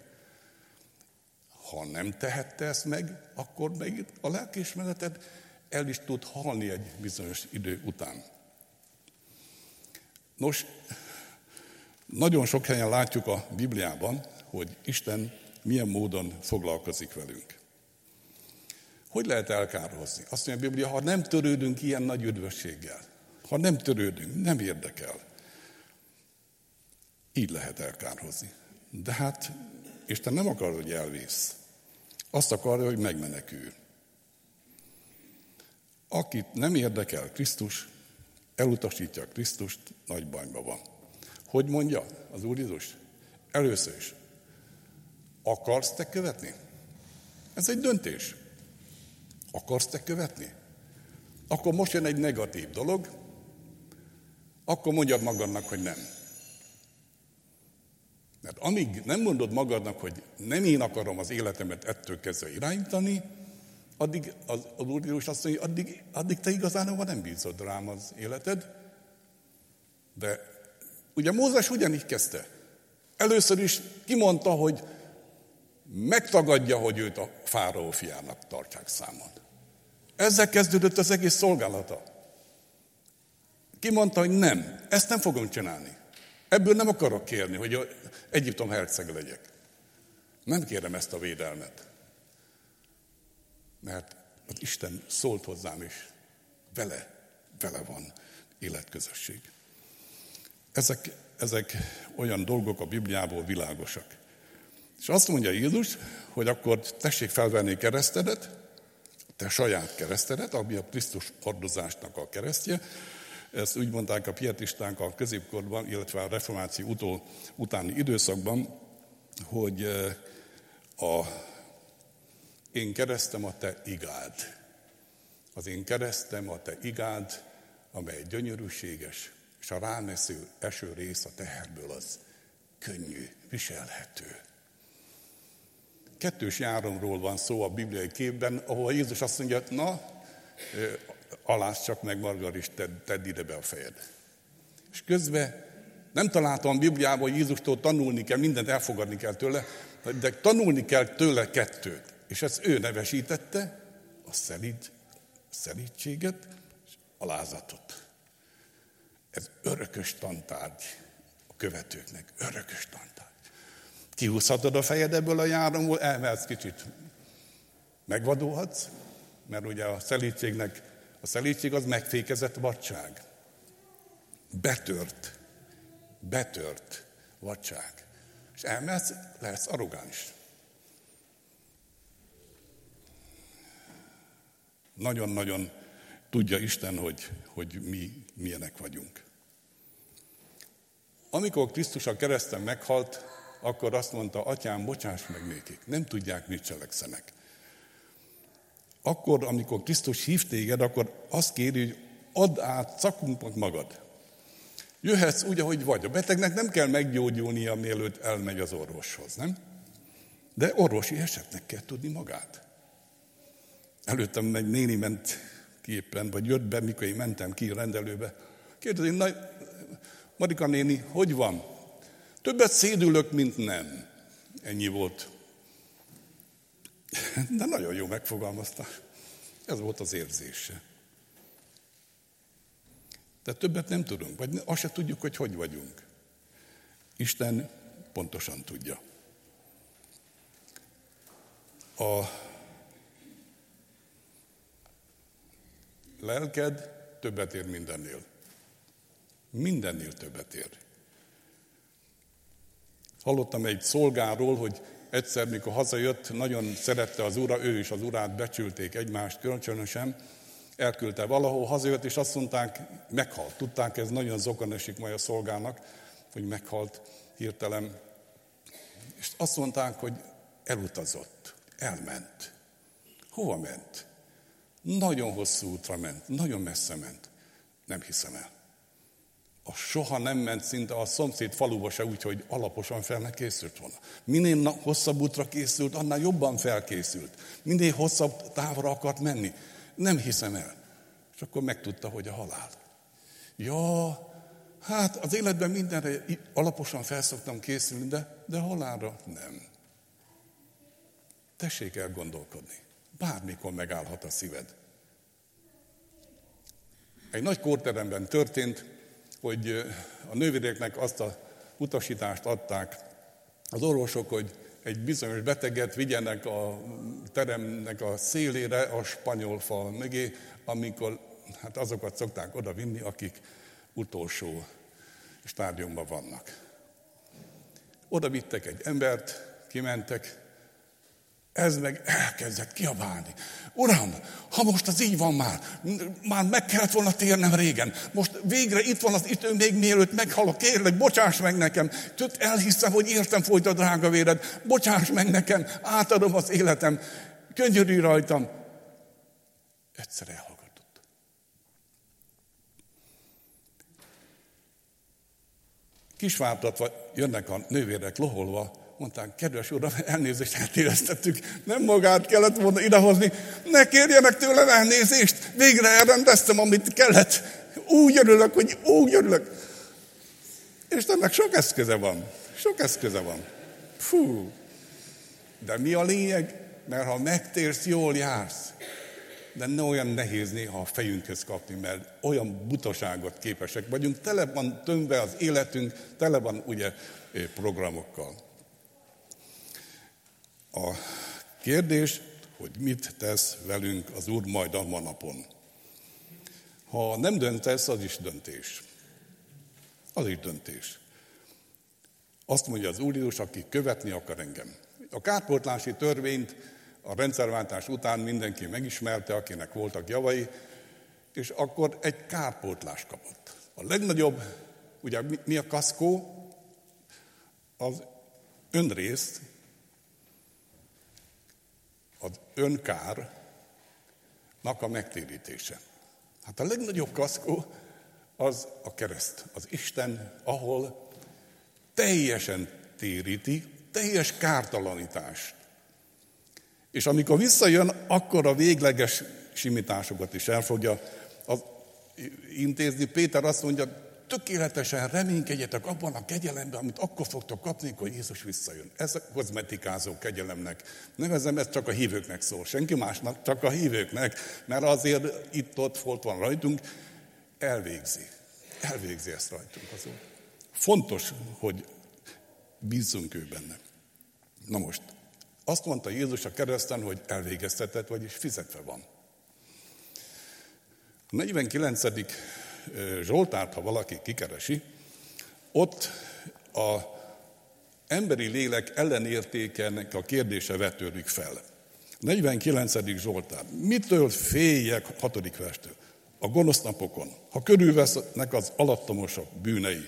Ha nem tehette ezt meg, akkor meg a lelkiismereted el is tud halni egy bizonyos idő után. Nos, nagyon sok helyen látjuk a Bibliában, hogy Isten milyen módon foglalkozik velünk. Hogy lehet elkározni? Azt mondja a Biblia, ha nem törődünk ilyen nagy üdvösséggel, ha nem törődünk, nem érdekel, így lehet elkárhozni. De hát Isten nem akar, hogy elvész. Azt akarja, hogy megmenekül. Akit nem érdekel Krisztus, elutasítja Krisztust, nagy bajba van. Hogy mondja az Úr Jézus? Először is. Akarsz te követni? Ez egy döntés. Akarsz te követni? Akkor most jön egy negatív dolog, akkor mondjad magadnak, hogy nem. Mert amíg nem mondod magadnak, hogy nem én akarom az életemet ettől kezdve irányítani, addig az, az Úr Jézus azt mondja, addig, addig te igazán nem bízod rám az életed. De ugye Mózes ugyanígy kezdte. Először is kimondta, hogy megtagadja, hogy őt a fáraó fiának tartsák számon. Ezzel kezdődött az egész szolgálata. Kimondta, hogy nem, ezt nem fogom csinálni. Ebből nem akarok kérni, hogy Egyiptom herceg legyek. Nem kérem ezt a védelmet. Mert az Isten szólt hozzám, és vele, vele van életközösség. Ezek, ezek olyan dolgok a Bibliából világosak. És azt mondja Jézus, hogy akkor tessék felvenni keresztedet, te saját keresztedet, ami a Krisztus hordozásnak a keresztje. Ezt úgy mondták a pietisták a középkorban, illetve a reformáció utó, utáni időszakban, hogy eh, a én keresztem a te igád. Az én keresztem a te igád, amely gyönyörűséges, és a ránesző eső rész a teherből az könnyű, viselhető. Kettős járomról van szó a bibliai képben, ahol Jézus azt mondja, na, alász csak meg, Margaris, tedd, tedd ide be a fejed. És közben nem találtam a Bibliában, hogy Jézustól tanulni kell, mindent elfogadni kell tőle, de tanulni kell tőle kettőt. És ezt ő nevesítette, a szelíd, szelítséget és alázatot. Ez örökös tantárgy a követőknek, örökös tantárgy. Kihúzhatod a fejed ebből a járomból, elmehetsz kicsit. Megvadulhatsz, mert ugye a szelítségnek, a szelítség az megfékezett vadság. Betört, betört vadság. És elmehetsz, lehetsz arrogáns. Nagyon-nagyon tudja Isten, hogy, hogy mi milyenek vagyunk. Amikor Krisztus a kereszten meghalt, akkor azt mondta, atyám, bocsáss meg nékik, nem tudják, mit cselekszenek. Akkor, amikor Krisztus hív téged, akkor azt kéri, hogy add át szakunknak magad. Jöhetsz úgy, ahogy vagy. A betegnek nem kell meggyógyulnia, mielőtt elmegy az orvoshoz, nem? De orvosi esetnek kell tudni magát. Előttem egy néni ment ki éppen, vagy jött be, mikor én mentem ki a rendelőbe. Kérdezi, na, Marika néni, hogy van? Többet szédülök, mint nem. Ennyi volt. De nagyon jó megfogalmazta. Ez volt az érzése. De többet nem tudunk, vagy azt se tudjuk, hogy hogy vagyunk. Isten pontosan tudja. A lelked többet ér mindennél. Mindennél többet ér. Hallottam egy szolgáról, hogy egyszer, mikor hazajött, nagyon szerette az ura, ő is az urát becsülték egymást kölcsönösen, elküldte valahol, hazajött, és azt mondták, meghalt. Tudták, ez nagyon zokan esik majd a szolgának, hogy meghalt hirtelen. És azt mondták, hogy elutazott, elment. Hova ment? Nagyon hosszú útra ment, nagyon messze ment. Nem hiszem el. A soha nem ment szinte a szomszéd faluba se úgy, hogy alaposan fel ne készült volna. Minél hosszabb útra készült, annál jobban felkészült. Minél hosszabb távra akart menni. Nem hiszem el. És akkor megtudta, hogy a halál. Ja, hát az életben mindenre alaposan felszoktam készülni, de, de halálra nem. Tessék elgondolkodni. Bármikor megállhat a szíved. Egy nagy kórteremben történt, hogy a nővéreknek azt a utasítást adták az orvosok, hogy egy bizonyos beteget vigyenek a teremnek a szélére, a spanyol fal mögé, amikor hát azokat szokták oda vinni, akik utolsó stádiumban vannak. Oda vittek egy embert, kimentek, ez meg elkezdett kiabálni. Uram, ha most az így van már, már meg kellett volna térnem régen. Most végre itt van az idő, még mielőtt meghalok, kérlek, bocsáss meg nekem. Tőt elhiszem, hogy értem folyt a drága véred. Bocsáss meg nekem, átadom az életem. Könyörű rajtam. Egyszer elhallgatott. Kisvártatva jönnek a nővérek loholva, mondták, kedves uram, elnézést eltévesztettük, nem magát kellett volna idehozni, ne kérjenek tőlem elnézést, végre elrendeztem, amit kellett. Úgy örülök, hogy úgy örülök. És ennek sok eszköze van, sok eszköze van. Fú, de mi a lényeg? Mert ha megtérsz, jól jársz. De ne olyan nehéz néha a fejünkhöz kapni, mert olyan butaságot képesek vagyunk. Tele van tömve az életünk, tele van ugye programokkal. A kérdés, hogy mit tesz velünk az Úr majd a manapon. Ha nem döntesz, az is döntés. Az is döntés. Azt mondja az Úr Jézus, aki követni akar engem. A kárpótlási törvényt a rendszerváltás után mindenki megismerte, akinek voltak javai, és akkor egy kárpótlást kapott. A legnagyobb, ugye mi a kaszkó? Az önrészt, az önkárnak a megtérítése. Hát a legnagyobb kaszkó az a kereszt, az Isten, ahol teljesen téríti, teljes kártalanítás. És amikor visszajön, akkor a végleges simításokat is el fogja az, intézni. Péter azt mondja, tökéletesen reménykedjetek abban a kegyelemben, amit akkor fogtok kapni, hogy Jézus visszajön. Ez a kozmetikázó kegyelemnek. Nevezem, ez csak a hívőknek szól. Senki másnak, csak a hívőknek, mert azért itt-ott folt van rajtunk, elvégzi. Elvégzi ezt rajtunk az Úr. Fontos, hogy bízzunk ő benne. Na most, azt mondta Jézus a kereszten, hogy elvégeztetett, vagyis fizetve van. A 49. Zsoltárt, ha valaki kikeresi, ott a emberi lélek ellenértékenek a kérdése vetődik fel. 49. Zsoltár. Mitől féljek, hatodik verstől? A gonosz napokon, ha körülvesznek az alattomosak bűnei,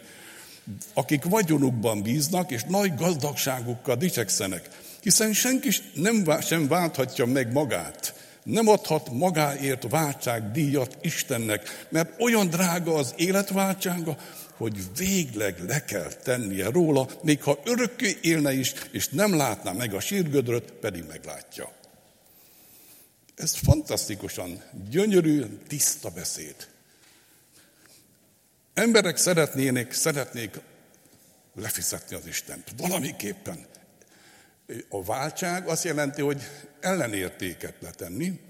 akik vagyonukban bíznak, és nagy gazdagságukkal dicsekszenek, hiszen senki nem, sem válthatja meg magát, nem adhat magáért váltságdíjat Istennek, mert olyan drága az életváltsága, hogy végleg le kell tennie róla, még ha örökké élne is, és nem látná meg a sírgödröt, pedig meglátja. Ez fantasztikusan gyönyörű, tiszta beszéd. Emberek szeretnének, szeretnék lefizetni az Istent. Valamiképpen. A váltság azt jelenti, hogy ellenértéket letenni,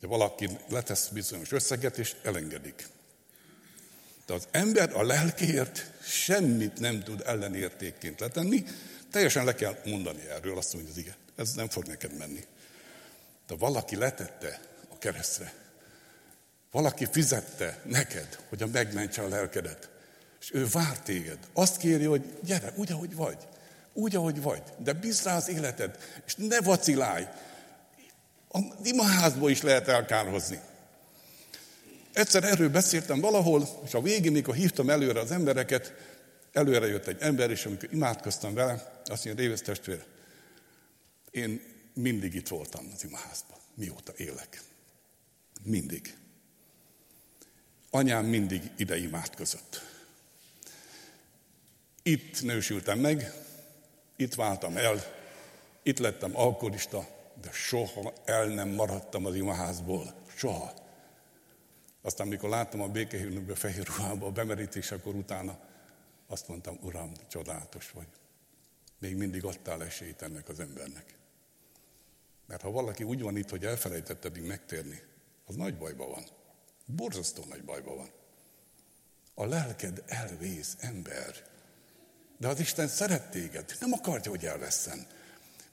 de valaki letesz bizonyos összeget, és elengedik. De az ember a lelkéért semmit nem tud ellenértékként letenni, teljesen le kell mondani erről, azt mondja az igen, ez nem fog neked menni. De valaki letette a keresztre. Valaki fizette neked, hogy a megmentse a lelkedet. És ő vár téged. Azt kéri, hogy gyere, úgy, ahogy vagy. Úgy, ahogy vagy, de bízd rá az életed, és ne vacilálj. A imaházból is lehet elkárhozni. Egyszer erről beszéltem valahol, és a végén, mikor hívtam előre az embereket, előre jött egy ember, és amikor imádkoztam vele, azt mondja, Révész testvér, én mindig itt voltam az imaházban, mióta élek. Mindig. Anyám mindig ide imádkozott. Itt nősültem meg, itt váltam el, itt lettem alkoholista, de soha el nem maradtam az imaházból. Soha. Aztán, amikor láttam a békehírnökbe fehér ruhába a bemerítés, akkor utána azt mondtam, Uram, csodálatos vagy. Még mindig adtál esélyt ennek az embernek. Mert ha valaki úgy van itt, hogy elfelejtett eddig megtérni, az nagy bajban van. Borzasztó nagy bajban van. A lelked elvész, ember. De az Isten szeret téged, nem akarja, hogy elveszen.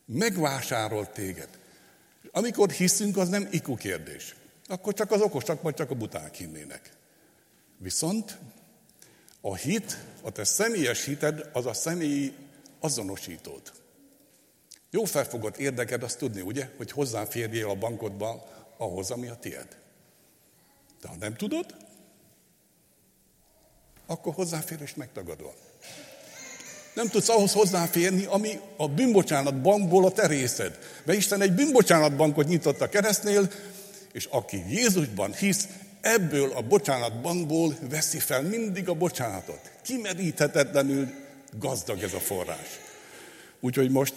Megvásárolt téged. Amikor hiszünk, az nem iku kérdés. Akkor csak az okosak, vagy csak a buták hinnének. Viszont a hit, a te személyes hited, az a személyi azonosítód. Jó felfogott érdeked azt tudni, ugye, hogy hozzáférjél a bankodba ahhoz, ami a tied. De ha nem tudod, akkor hozzáférés megtagadva. Nem tudsz ahhoz hozzáférni, ami a bűnbocsánat bankból a te részed. Mert Isten egy bűnbocsánat bankot nyitott a keresztnél, és aki Jézusban hisz, ebből a bocsánatbankból veszi fel mindig a bocsánatot. Kimeríthetetlenül gazdag ez a forrás. Úgyhogy most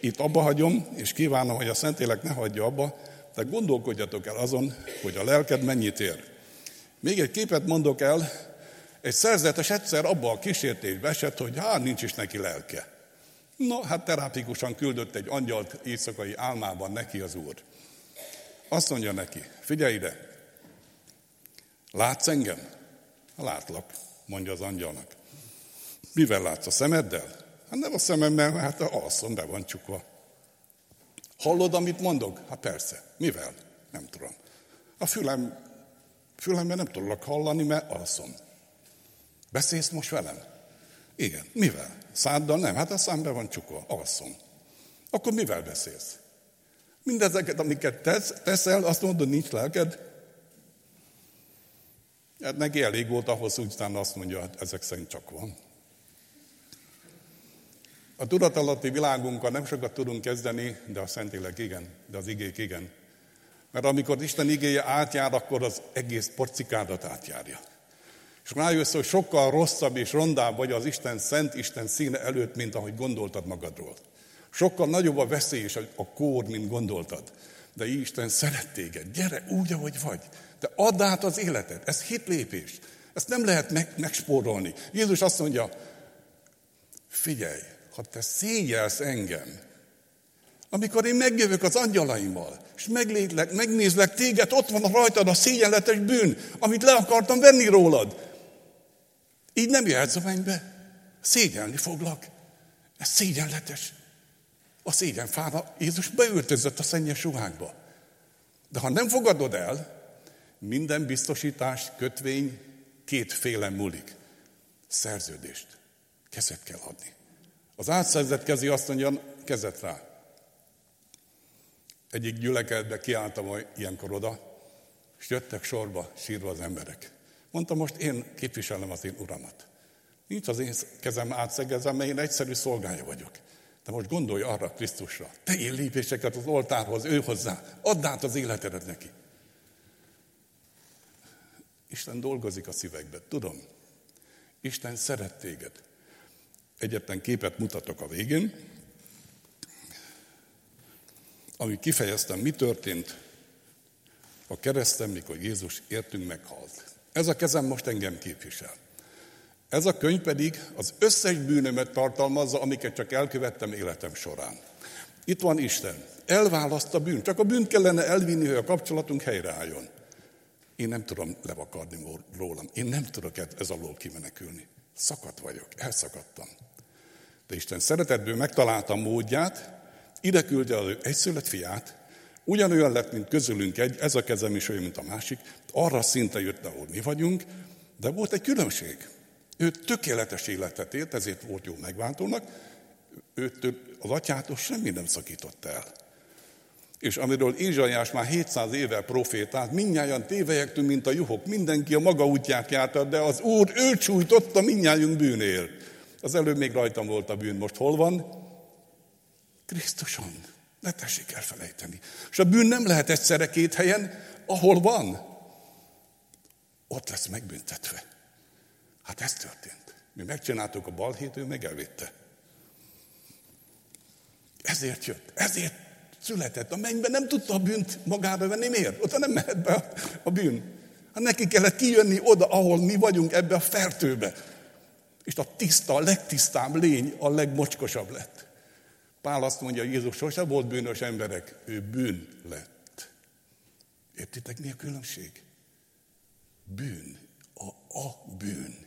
itt abba hagyom, és kívánom, hogy a Szentélek ne hagyja abba, de gondolkodjatok el azon, hogy a lelked mennyit ér. Még egy képet mondok el, egy szerzetes egyszer abba a kísértésbe esett, hogy hát nincs is neki lelke. No, hát terápikusan küldött egy angyalt éjszakai álmában neki az úr. Azt mondja neki, figyelj ide, látsz engem? Látlak, mondja az angyalnak. Mivel látsz a szemeddel? Hát nem a szememmel, hát alszom, be van csukva. Hallod, amit mondok? Hát persze. Mivel? Nem tudom. A fülem, fülemben nem tudok hallani, mert alszom. Beszélsz most velem? Igen. Mivel? Száddal nem? Hát a szám be van csukva. Alszom. Akkor mivel beszélsz? Mindezeket, amiket tesz, teszel, azt mondod, nincs lelked? Hát neki elég volt ahhoz, hogy utána azt mondja, hát ezek szerint csak van. A tudatalatti világunkkal nem sokat tudunk kezdeni, de a Szentlélek igen, de az igék igen. Mert amikor Isten igéje átjár, akkor az egész porcikádat átjárja. És rájössz, hogy sokkal rosszabb és rondább vagy az Isten szent Isten színe előtt, mint ahogy gondoltad magadról. Sokkal nagyobb a veszély és a kór, mint gondoltad. De Isten szeret téged. Gyere úgy, ahogy vagy. De add át az életed. Ez hitlépés. Ezt nem lehet meg, megspórolni. Jézus azt mondja, figyelj, ha te szégyelsz engem, amikor én megjövök az angyalaimmal, és meglélek, megnézlek téged, ott van rajtad a szégyenletes bűn, amit le akartam venni rólad. Így nem jöhetsz a mennybe. Szégyelni foglak. Ez szégyenletes. A szégyen fára Jézus beöltözött a szennyes ruhákba. De ha nem fogadod el, minden biztosítás, kötvény kétféle múlik. Szerződést. Kezet kell adni. Az átszerzett kezi azt mondja, kezet rá. Egyik gyülekezetbe kiálltam ilyenkor oda, és jöttek sorba sírva az emberek. Mondta, most én képviselem az én uramat. Nincs az én kezem átszegezem, mert én egyszerű szolgája vagyok. De most gondolj arra Krisztusra. Tegyél lépéseket az oltárhoz, ő hozzá. Add át az életedet neki. Isten dolgozik a szívekbe, tudom. Isten szeret téged. Egyetlen képet mutatok a végén, ami kifejeztem, mi történt a kereszten, mikor Jézus értünk meghalt. Ez a kezem most engem képvisel. Ez a könyv pedig az összes bűnömet tartalmazza, amiket csak elkövettem életem során. Itt van Isten. Elválaszt a bűn. Csak a bűnt kellene elvinni, hogy a kapcsolatunk helyreálljon. Én nem tudom levakarni rólam. Én nem tudok ez alól kimenekülni. Szakadt vagyok. Elszakadtam. De Isten szeretetből megtalálta módját, ide küldje az ő egyszülött fiát, ugyanolyan lett, mint közülünk egy, ez a kezem is olyan, mint a másik, arra szinte jött, ahol mi vagyunk, de volt egy különbség. Ő tökéletes életet élt, ezért volt jó megváltónak, őtől, az atyától semmi nem szakított el. És amiről Ézsaiás már 700 éve profétált, mindnyáján tévejektünk, mint a juhok, mindenki a maga útját járta, de az Úr ő csújtotta mindnyájunk bűnél. Az előbb még rajtam volt a bűn, most hol van? Krisztuson. Ne tessék elfelejteni. És a bűn nem lehet egyszerre két helyen, ahol van, ott lesz megbüntetve. Hát ez történt. Mi megcsináltuk a balhét, ő meg elvitte. Ezért jött, ezért született. A mennyben nem tudta a bűnt magába venni. Miért? Ott nem mehet be a, bűn. Hát neki kellett kijönni oda, ahol mi vagyunk, ebbe a fertőbe. És a tiszta, a legtisztább lény a legmocskosabb lett. Pál azt mondja, Jézus sose volt bűnös emberek, ő bűn lett. Értitek, mi a különbség? Bűn, a, a bűn,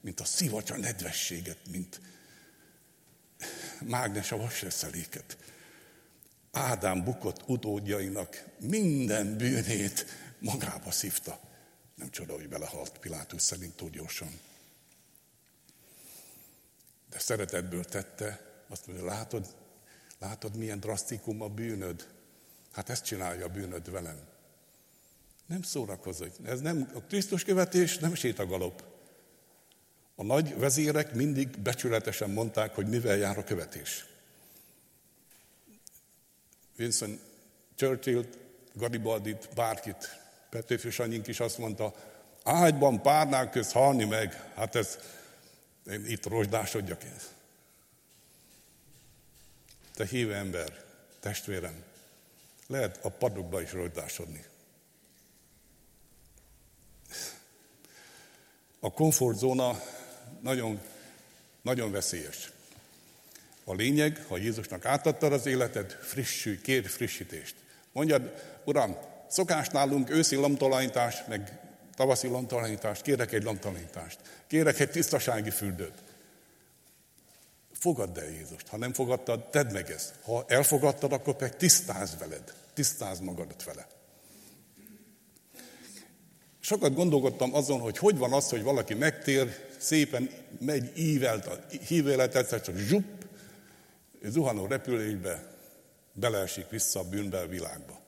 mint a szivacsa nedvességet, mint mágnes a vasreszeléket. Ádám bukott utódjainak minden bűnét magába szívta. Nem csoda, hogy belehalt Pilátus szerint túl gyorsan. De szeretetből tette, azt mondja, látod, látod milyen drasztikum a bűnöd? Hát ezt csinálja a bűnöd velem. Nem szórakozik. Ez nem, a Krisztus követés nem sétagalop. A nagy vezérek mindig becsületesen mondták, hogy mivel jár a követés. Vincent Churchill, Garibaldit, bárkit, Petőfi Sanyink is azt mondta, ágyban párnák köz halni meg, hát ez, én itt rozsdásodjak. Te híve ember, testvérem, lehet a padokba is rozsdásodni. A komfortzóna nagyon, nagyon veszélyes. A lényeg, ha Jézusnak átadtad az életed, frissülj, kér frissítést. Mondjad, Uram, szokás nálunk őszi lomtalanítást, meg tavaszi lomtalanítást, kérek egy lomtalanítást, kérek egy tisztasági fürdőt. Fogadd el Jézust. Ha nem fogadtad, tedd meg ezt. Ha elfogadtad, akkor pedig tisztázd veled. Tisztázd magadat vele. Sokat gondolkodtam azon, hogy hogy van az, hogy valaki megtér, szépen megy ívelt, a hívélet egyszer csak zsupp, zuhanó repülésbe beleesik vissza a bűnbe a világba.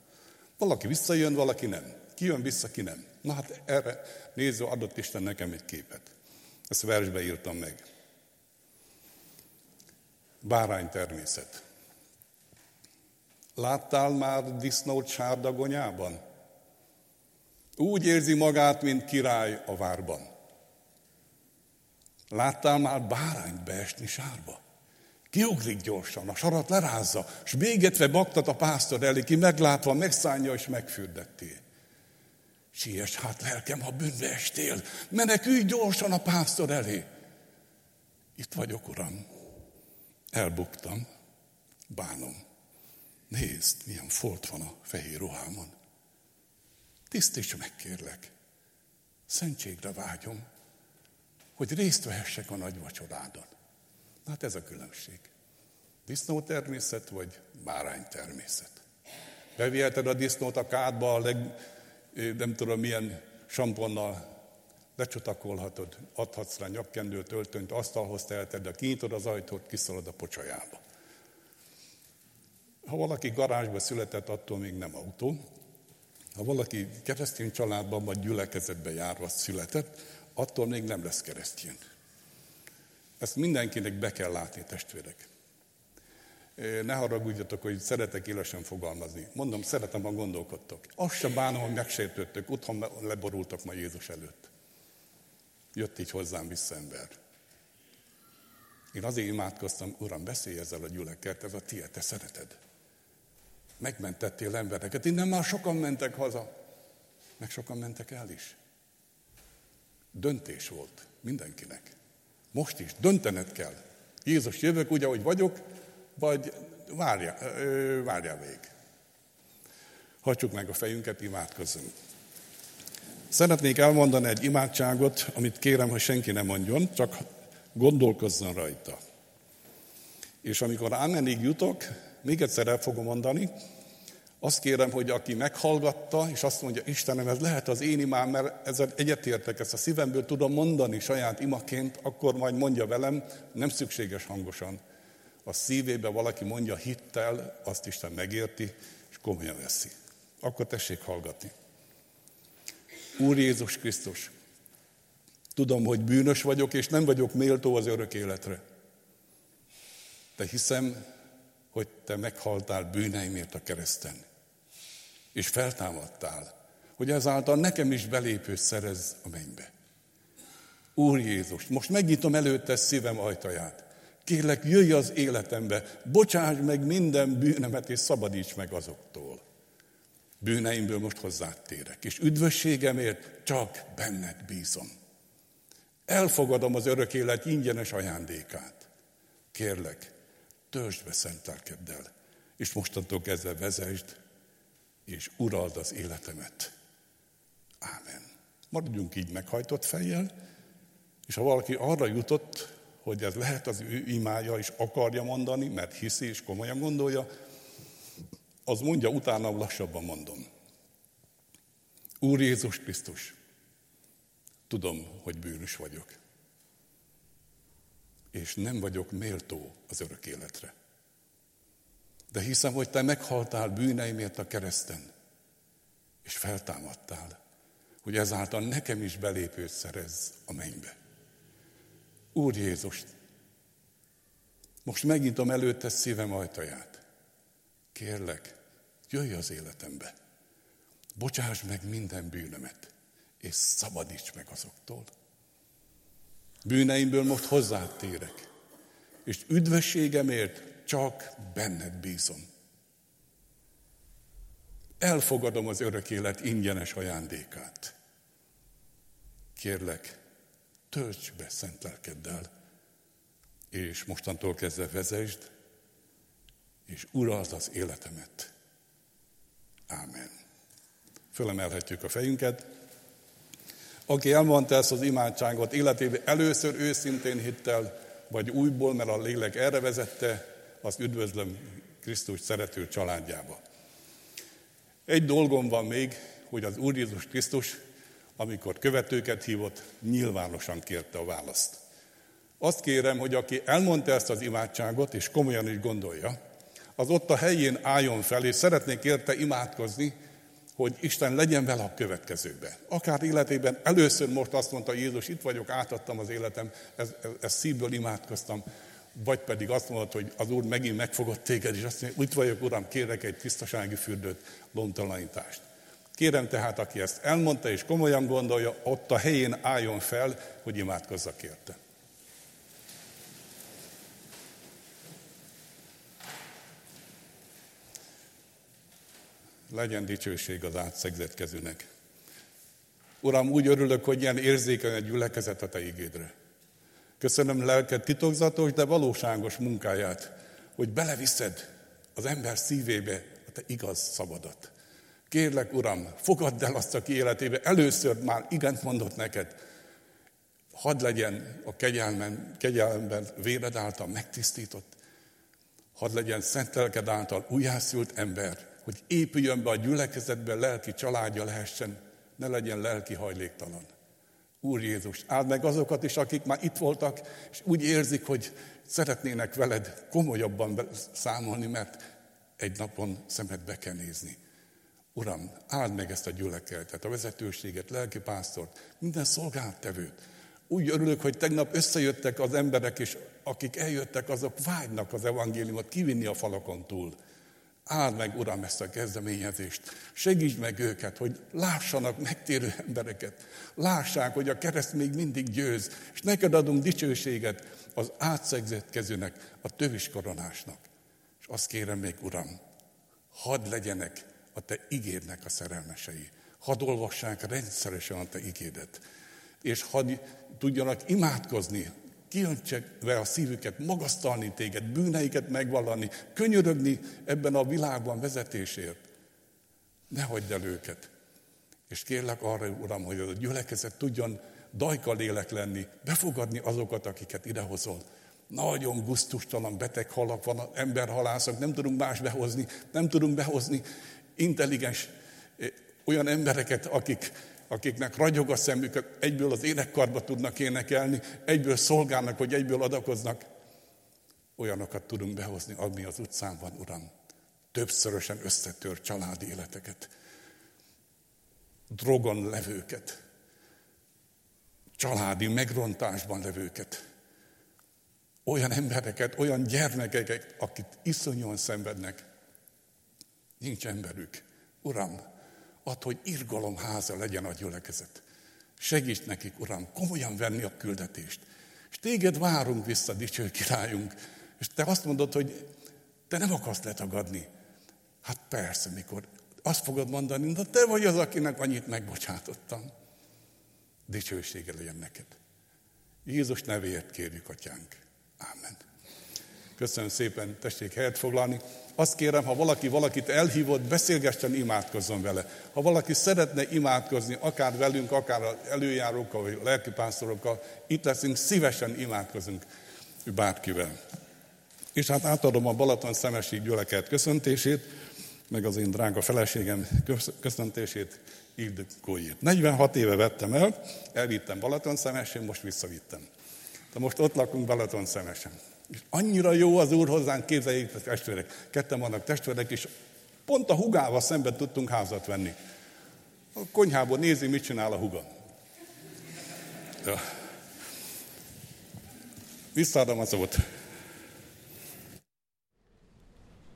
Valaki visszajön, valaki nem. Ki jön vissza, ki nem. Na hát erre néző adott Isten nekem egy képet. Ezt versbe írtam meg. Bárány természet. Láttál már disznót sárdagonyában? Úgy érzi magát, mint király a várban. Láttál már bárányt beesni sárba? Kiugrik gyorsan, a sarat lerázza, és bégetve baktat a pásztor elé, ki meglátva megszállja és megfürdettél. Siess hát lelkem, ha bűnbe estél, menekülj gyorsan a pásztor elé. Itt vagyok, uram. Elbuktam, bánom. Nézd, milyen folt van a fehér ruhámon. Tisztíts meg, kérlek. Szentségre vágyom, hogy részt vehessek a nagy vacsorádon. Hát ez a különbség. Disznó természet, vagy bárány természet. Beviheted a disznót a kádba, a leg, nem tudom milyen samponnal lecsatakolhatod, adhatsz rá nyakkendőt, öltönyt, asztalhoz teheted, de kinyitod az ajtót, kiszalad a pocsajába. Ha valaki garázsba született, attól még nem autó. Ha valaki keresztény családban vagy gyülekezetben járva született, attól még nem lesz keresztény. Ezt mindenkinek be kell látni, testvérek. Ne haragudjatok, hogy szeretek élesen fogalmazni. Mondom, szeretem, ha gondolkodtok. Azt sem bánom, hogy megsértődtök, otthon leborultak ma Jézus előtt. Jött így hozzám vissza ember. Én azért imádkoztam, Uram, beszélj ezzel a gyüleket, ez a tiéd, te szereted. Megmentettél embereket, innen már sokan mentek haza, meg sokan mentek el is. Döntés volt mindenkinek. Most is döntened kell. Jézus, jövök úgy, ahogy vagyok, vagy várja, várja vég. Hagyjuk meg a fejünket, imádkozzunk. Szeretnék elmondani egy imádságot, amit kérem, hogy senki ne mondjon, csak gondolkozzon rajta. És amikor Ámenig jutok, még egyszer el fogom mondani, azt kérem, hogy aki meghallgatta, és azt mondja, Istenem, ez lehet az én imám, mert ezzel egyetértek, ezt a szívemből tudom mondani saját imaként, akkor majd mondja velem, nem szükséges hangosan. a szívébe valaki mondja hittel, azt Isten megérti, és komolyan veszi. Akkor tessék hallgatni. Úr Jézus Krisztus, tudom, hogy bűnös vagyok, és nem vagyok méltó az örök életre. De hiszem, hogy Te meghaltál bűneimért a kereszten, és feltámadtál, hogy ezáltal nekem is belépő szerez a mennybe. Úr Jézus, most megnyitom előtte szívem ajtaját. Kérlek, jöjj az életembe, bocsáss meg minden bűnemet, és szabadíts meg azoktól. Bűneimből most hozzád térek, és üdvösségemért csak benned bízom. Elfogadom az örök élet ingyenes ajándékát. Kérlek, töltsd be szent lelkeddel, és mostantól kezdve vezesd, és urald az életemet. Ámen. Maradjunk így meghajtott fejjel, és ha valaki arra jutott, hogy ez lehet az ő imája, és akarja mondani, mert hiszi és komolyan gondolja, az mondja, utána lassabban mondom. Úr Jézus Krisztus, tudom, hogy bűnös vagyok, és nem vagyok méltó az örök életre. De hiszem, hogy Te meghaltál bűneimért a kereszten, és feltámadtál, hogy ezáltal nekem is belépőt szerez a mennybe. Úr Jézus, most megnyitom előtte szívem ajtaját. Kérlek, jöjj az életembe. Bocsáss meg minden bűnömet, és szabadíts meg azoktól. Bűneimből most hozzád térek, és üdvösségemért csak benned bízom. Elfogadom az örök élet ingyenes ajándékát. Kérlek, tölts be szent lelkeddel, és mostantól kezdve vezesd, és urald az életemet. Ámen. Fölemelhetjük a fejünket. Aki elmondta ezt az imádságot életében először őszintén hittel, vagy újból, mert a lélek erre vezette, azt üdvözlöm Krisztus szerető családjába. Egy dolgom van még, hogy az Úr Jézus Krisztus amikor követőket hívott, nyilvánosan kérte a választ. Azt kérem, hogy aki elmondta ezt az imádságot, és komolyan is gondolja, az ott a helyén álljon fel, és szeretnék érte imádkozni, hogy Isten legyen vele a következőbe. Akár életében először most azt mondta Jézus, itt vagyok, átadtam az életem, ezt ez, ez szívből imádkoztam, vagy pedig azt mondod, hogy az Úr megint megfogott téged, és azt mondja, itt vagyok, Uram, kérek egy tisztasági fürdőt, lomtalanítást. Kérem tehát, aki ezt elmondta és komolyan gondolja, ott a helyén álljon fel, hogy imádkozzak érte. Legyen dicsőség az átszegzett kezűnek. Uram, úgy örülök, hogy ilyen érzékeny a gyülekezet a Te igédre. Köszönöm lelked titokzatos, de valóságos munkáját, hogy beleviszed az ember szívébe a Te igaz szabadat. Kérlek, Uram, fogadd el azt, aki életébe először már igent mondott neked. Hadd legyen a kegyelmen, kegyelemben véred által megtisztított. Hadd legyen szent lelked által újjászült ember, hogy épüljön be a gyülekezetbe, lelki családja lehessen, ne legyen lelki hajléktalan. Úr Jézus, áld meg azokat is, akik már itt voltak, és úgy érzik, hogy szeretnének veled komolyabban számolni, mert egy napon szemedbe kell nézni. Uram, áld meg ezt a gyülekezetet, a vezetőséget, lelkipásztort, minden szolgáltevőt. Úgy örülök, hogy tegnap összejöttek az emberek, és akik eljöttek, azok vágynak az evangéliumot kivinni a falakon túl. Áld meg, Uram, ezt a kezdeményezést. Segítsd meg őket, hogy lássanak megtérő embereket. Lássák, hogy a kereszt még mindig győz. És neked adunk dicsőséget az átszegzett kezűnek, a tövis koronásnak. És azt kérem még, Uram, hadd legyenek a te igédnek a szerelmesei. Hadd olvassák rendszeresen a te igédet. És hadd tudjanak imádkozni, kiöntse a szívüket, magasztalni téged, bűneiket megvallani, könyörögni ebben a világban vezetésért. Ne hagyd el őket. És kérlek arra, Uram, hogy a gyülekezet tudjon dajka lélek lenni, befogadni azokat, akiket idehozol. Nagyon guztustalan beteg halak van, emberhalászok, nem tudunk más behozni, nem tudunk behozni intelligens eh, olyan embereket, akik, akiknek ragyog a szemük, egyből az énekkarba tudnak énekelni, egyből szolgálnak, hogy egyből adakoznak. olyanokat tudunk behozni, ami az utcán van, Uram. Többszörösen összetör családi életeket, drogon levőket, családi megrontásban levőket, olyan embereket, olyan gyermekeket, akik iszonyúan szenvednek, nincs emberük. Uram, add, hogy irgalom háza legyen a gyülekezet. Segíts nekik, Uram, komolyan venni a küldetést. És téged várunk vissza, dicső királyunk. És te azt mondod, hogy te nem akarsz letagadni. Hát persze, mikor azt fogod mondani, de te vagy az, akinek annyit megbocsátottam. Dicsősége legyen neked. Jézus nevéért kérjük, atyánk. Amen. Köszönöm szépen, tessék helyet foglalni. Azt kérem, ha valaki valakit elhívott, beszélgessen, imádkozzon vele. Ha valaki szeretne imádkozni, akár velünk, akár előjárókkal, vagy lelkipásztorokkal, itt leszünk, szívesen imádkozunk bárkivel. És hát átadom a Balaton Szemesi gyüleket köszöntését, meg az én drága feleségem köszöntését, Ilde Kójét. 46 éve vettem el, elvittem Balaton Szemesén, most visszavittem. De most ott lakunk Balaton Szemesen. És annyira jó az Úr hozzánk, képzeljék, testvérek. Ketten vannak testvérek, és pont a hugával szemben tudtunk házat venni. A konyhából nézi, mit csinál a huga. Ja. Visszaadom az szót.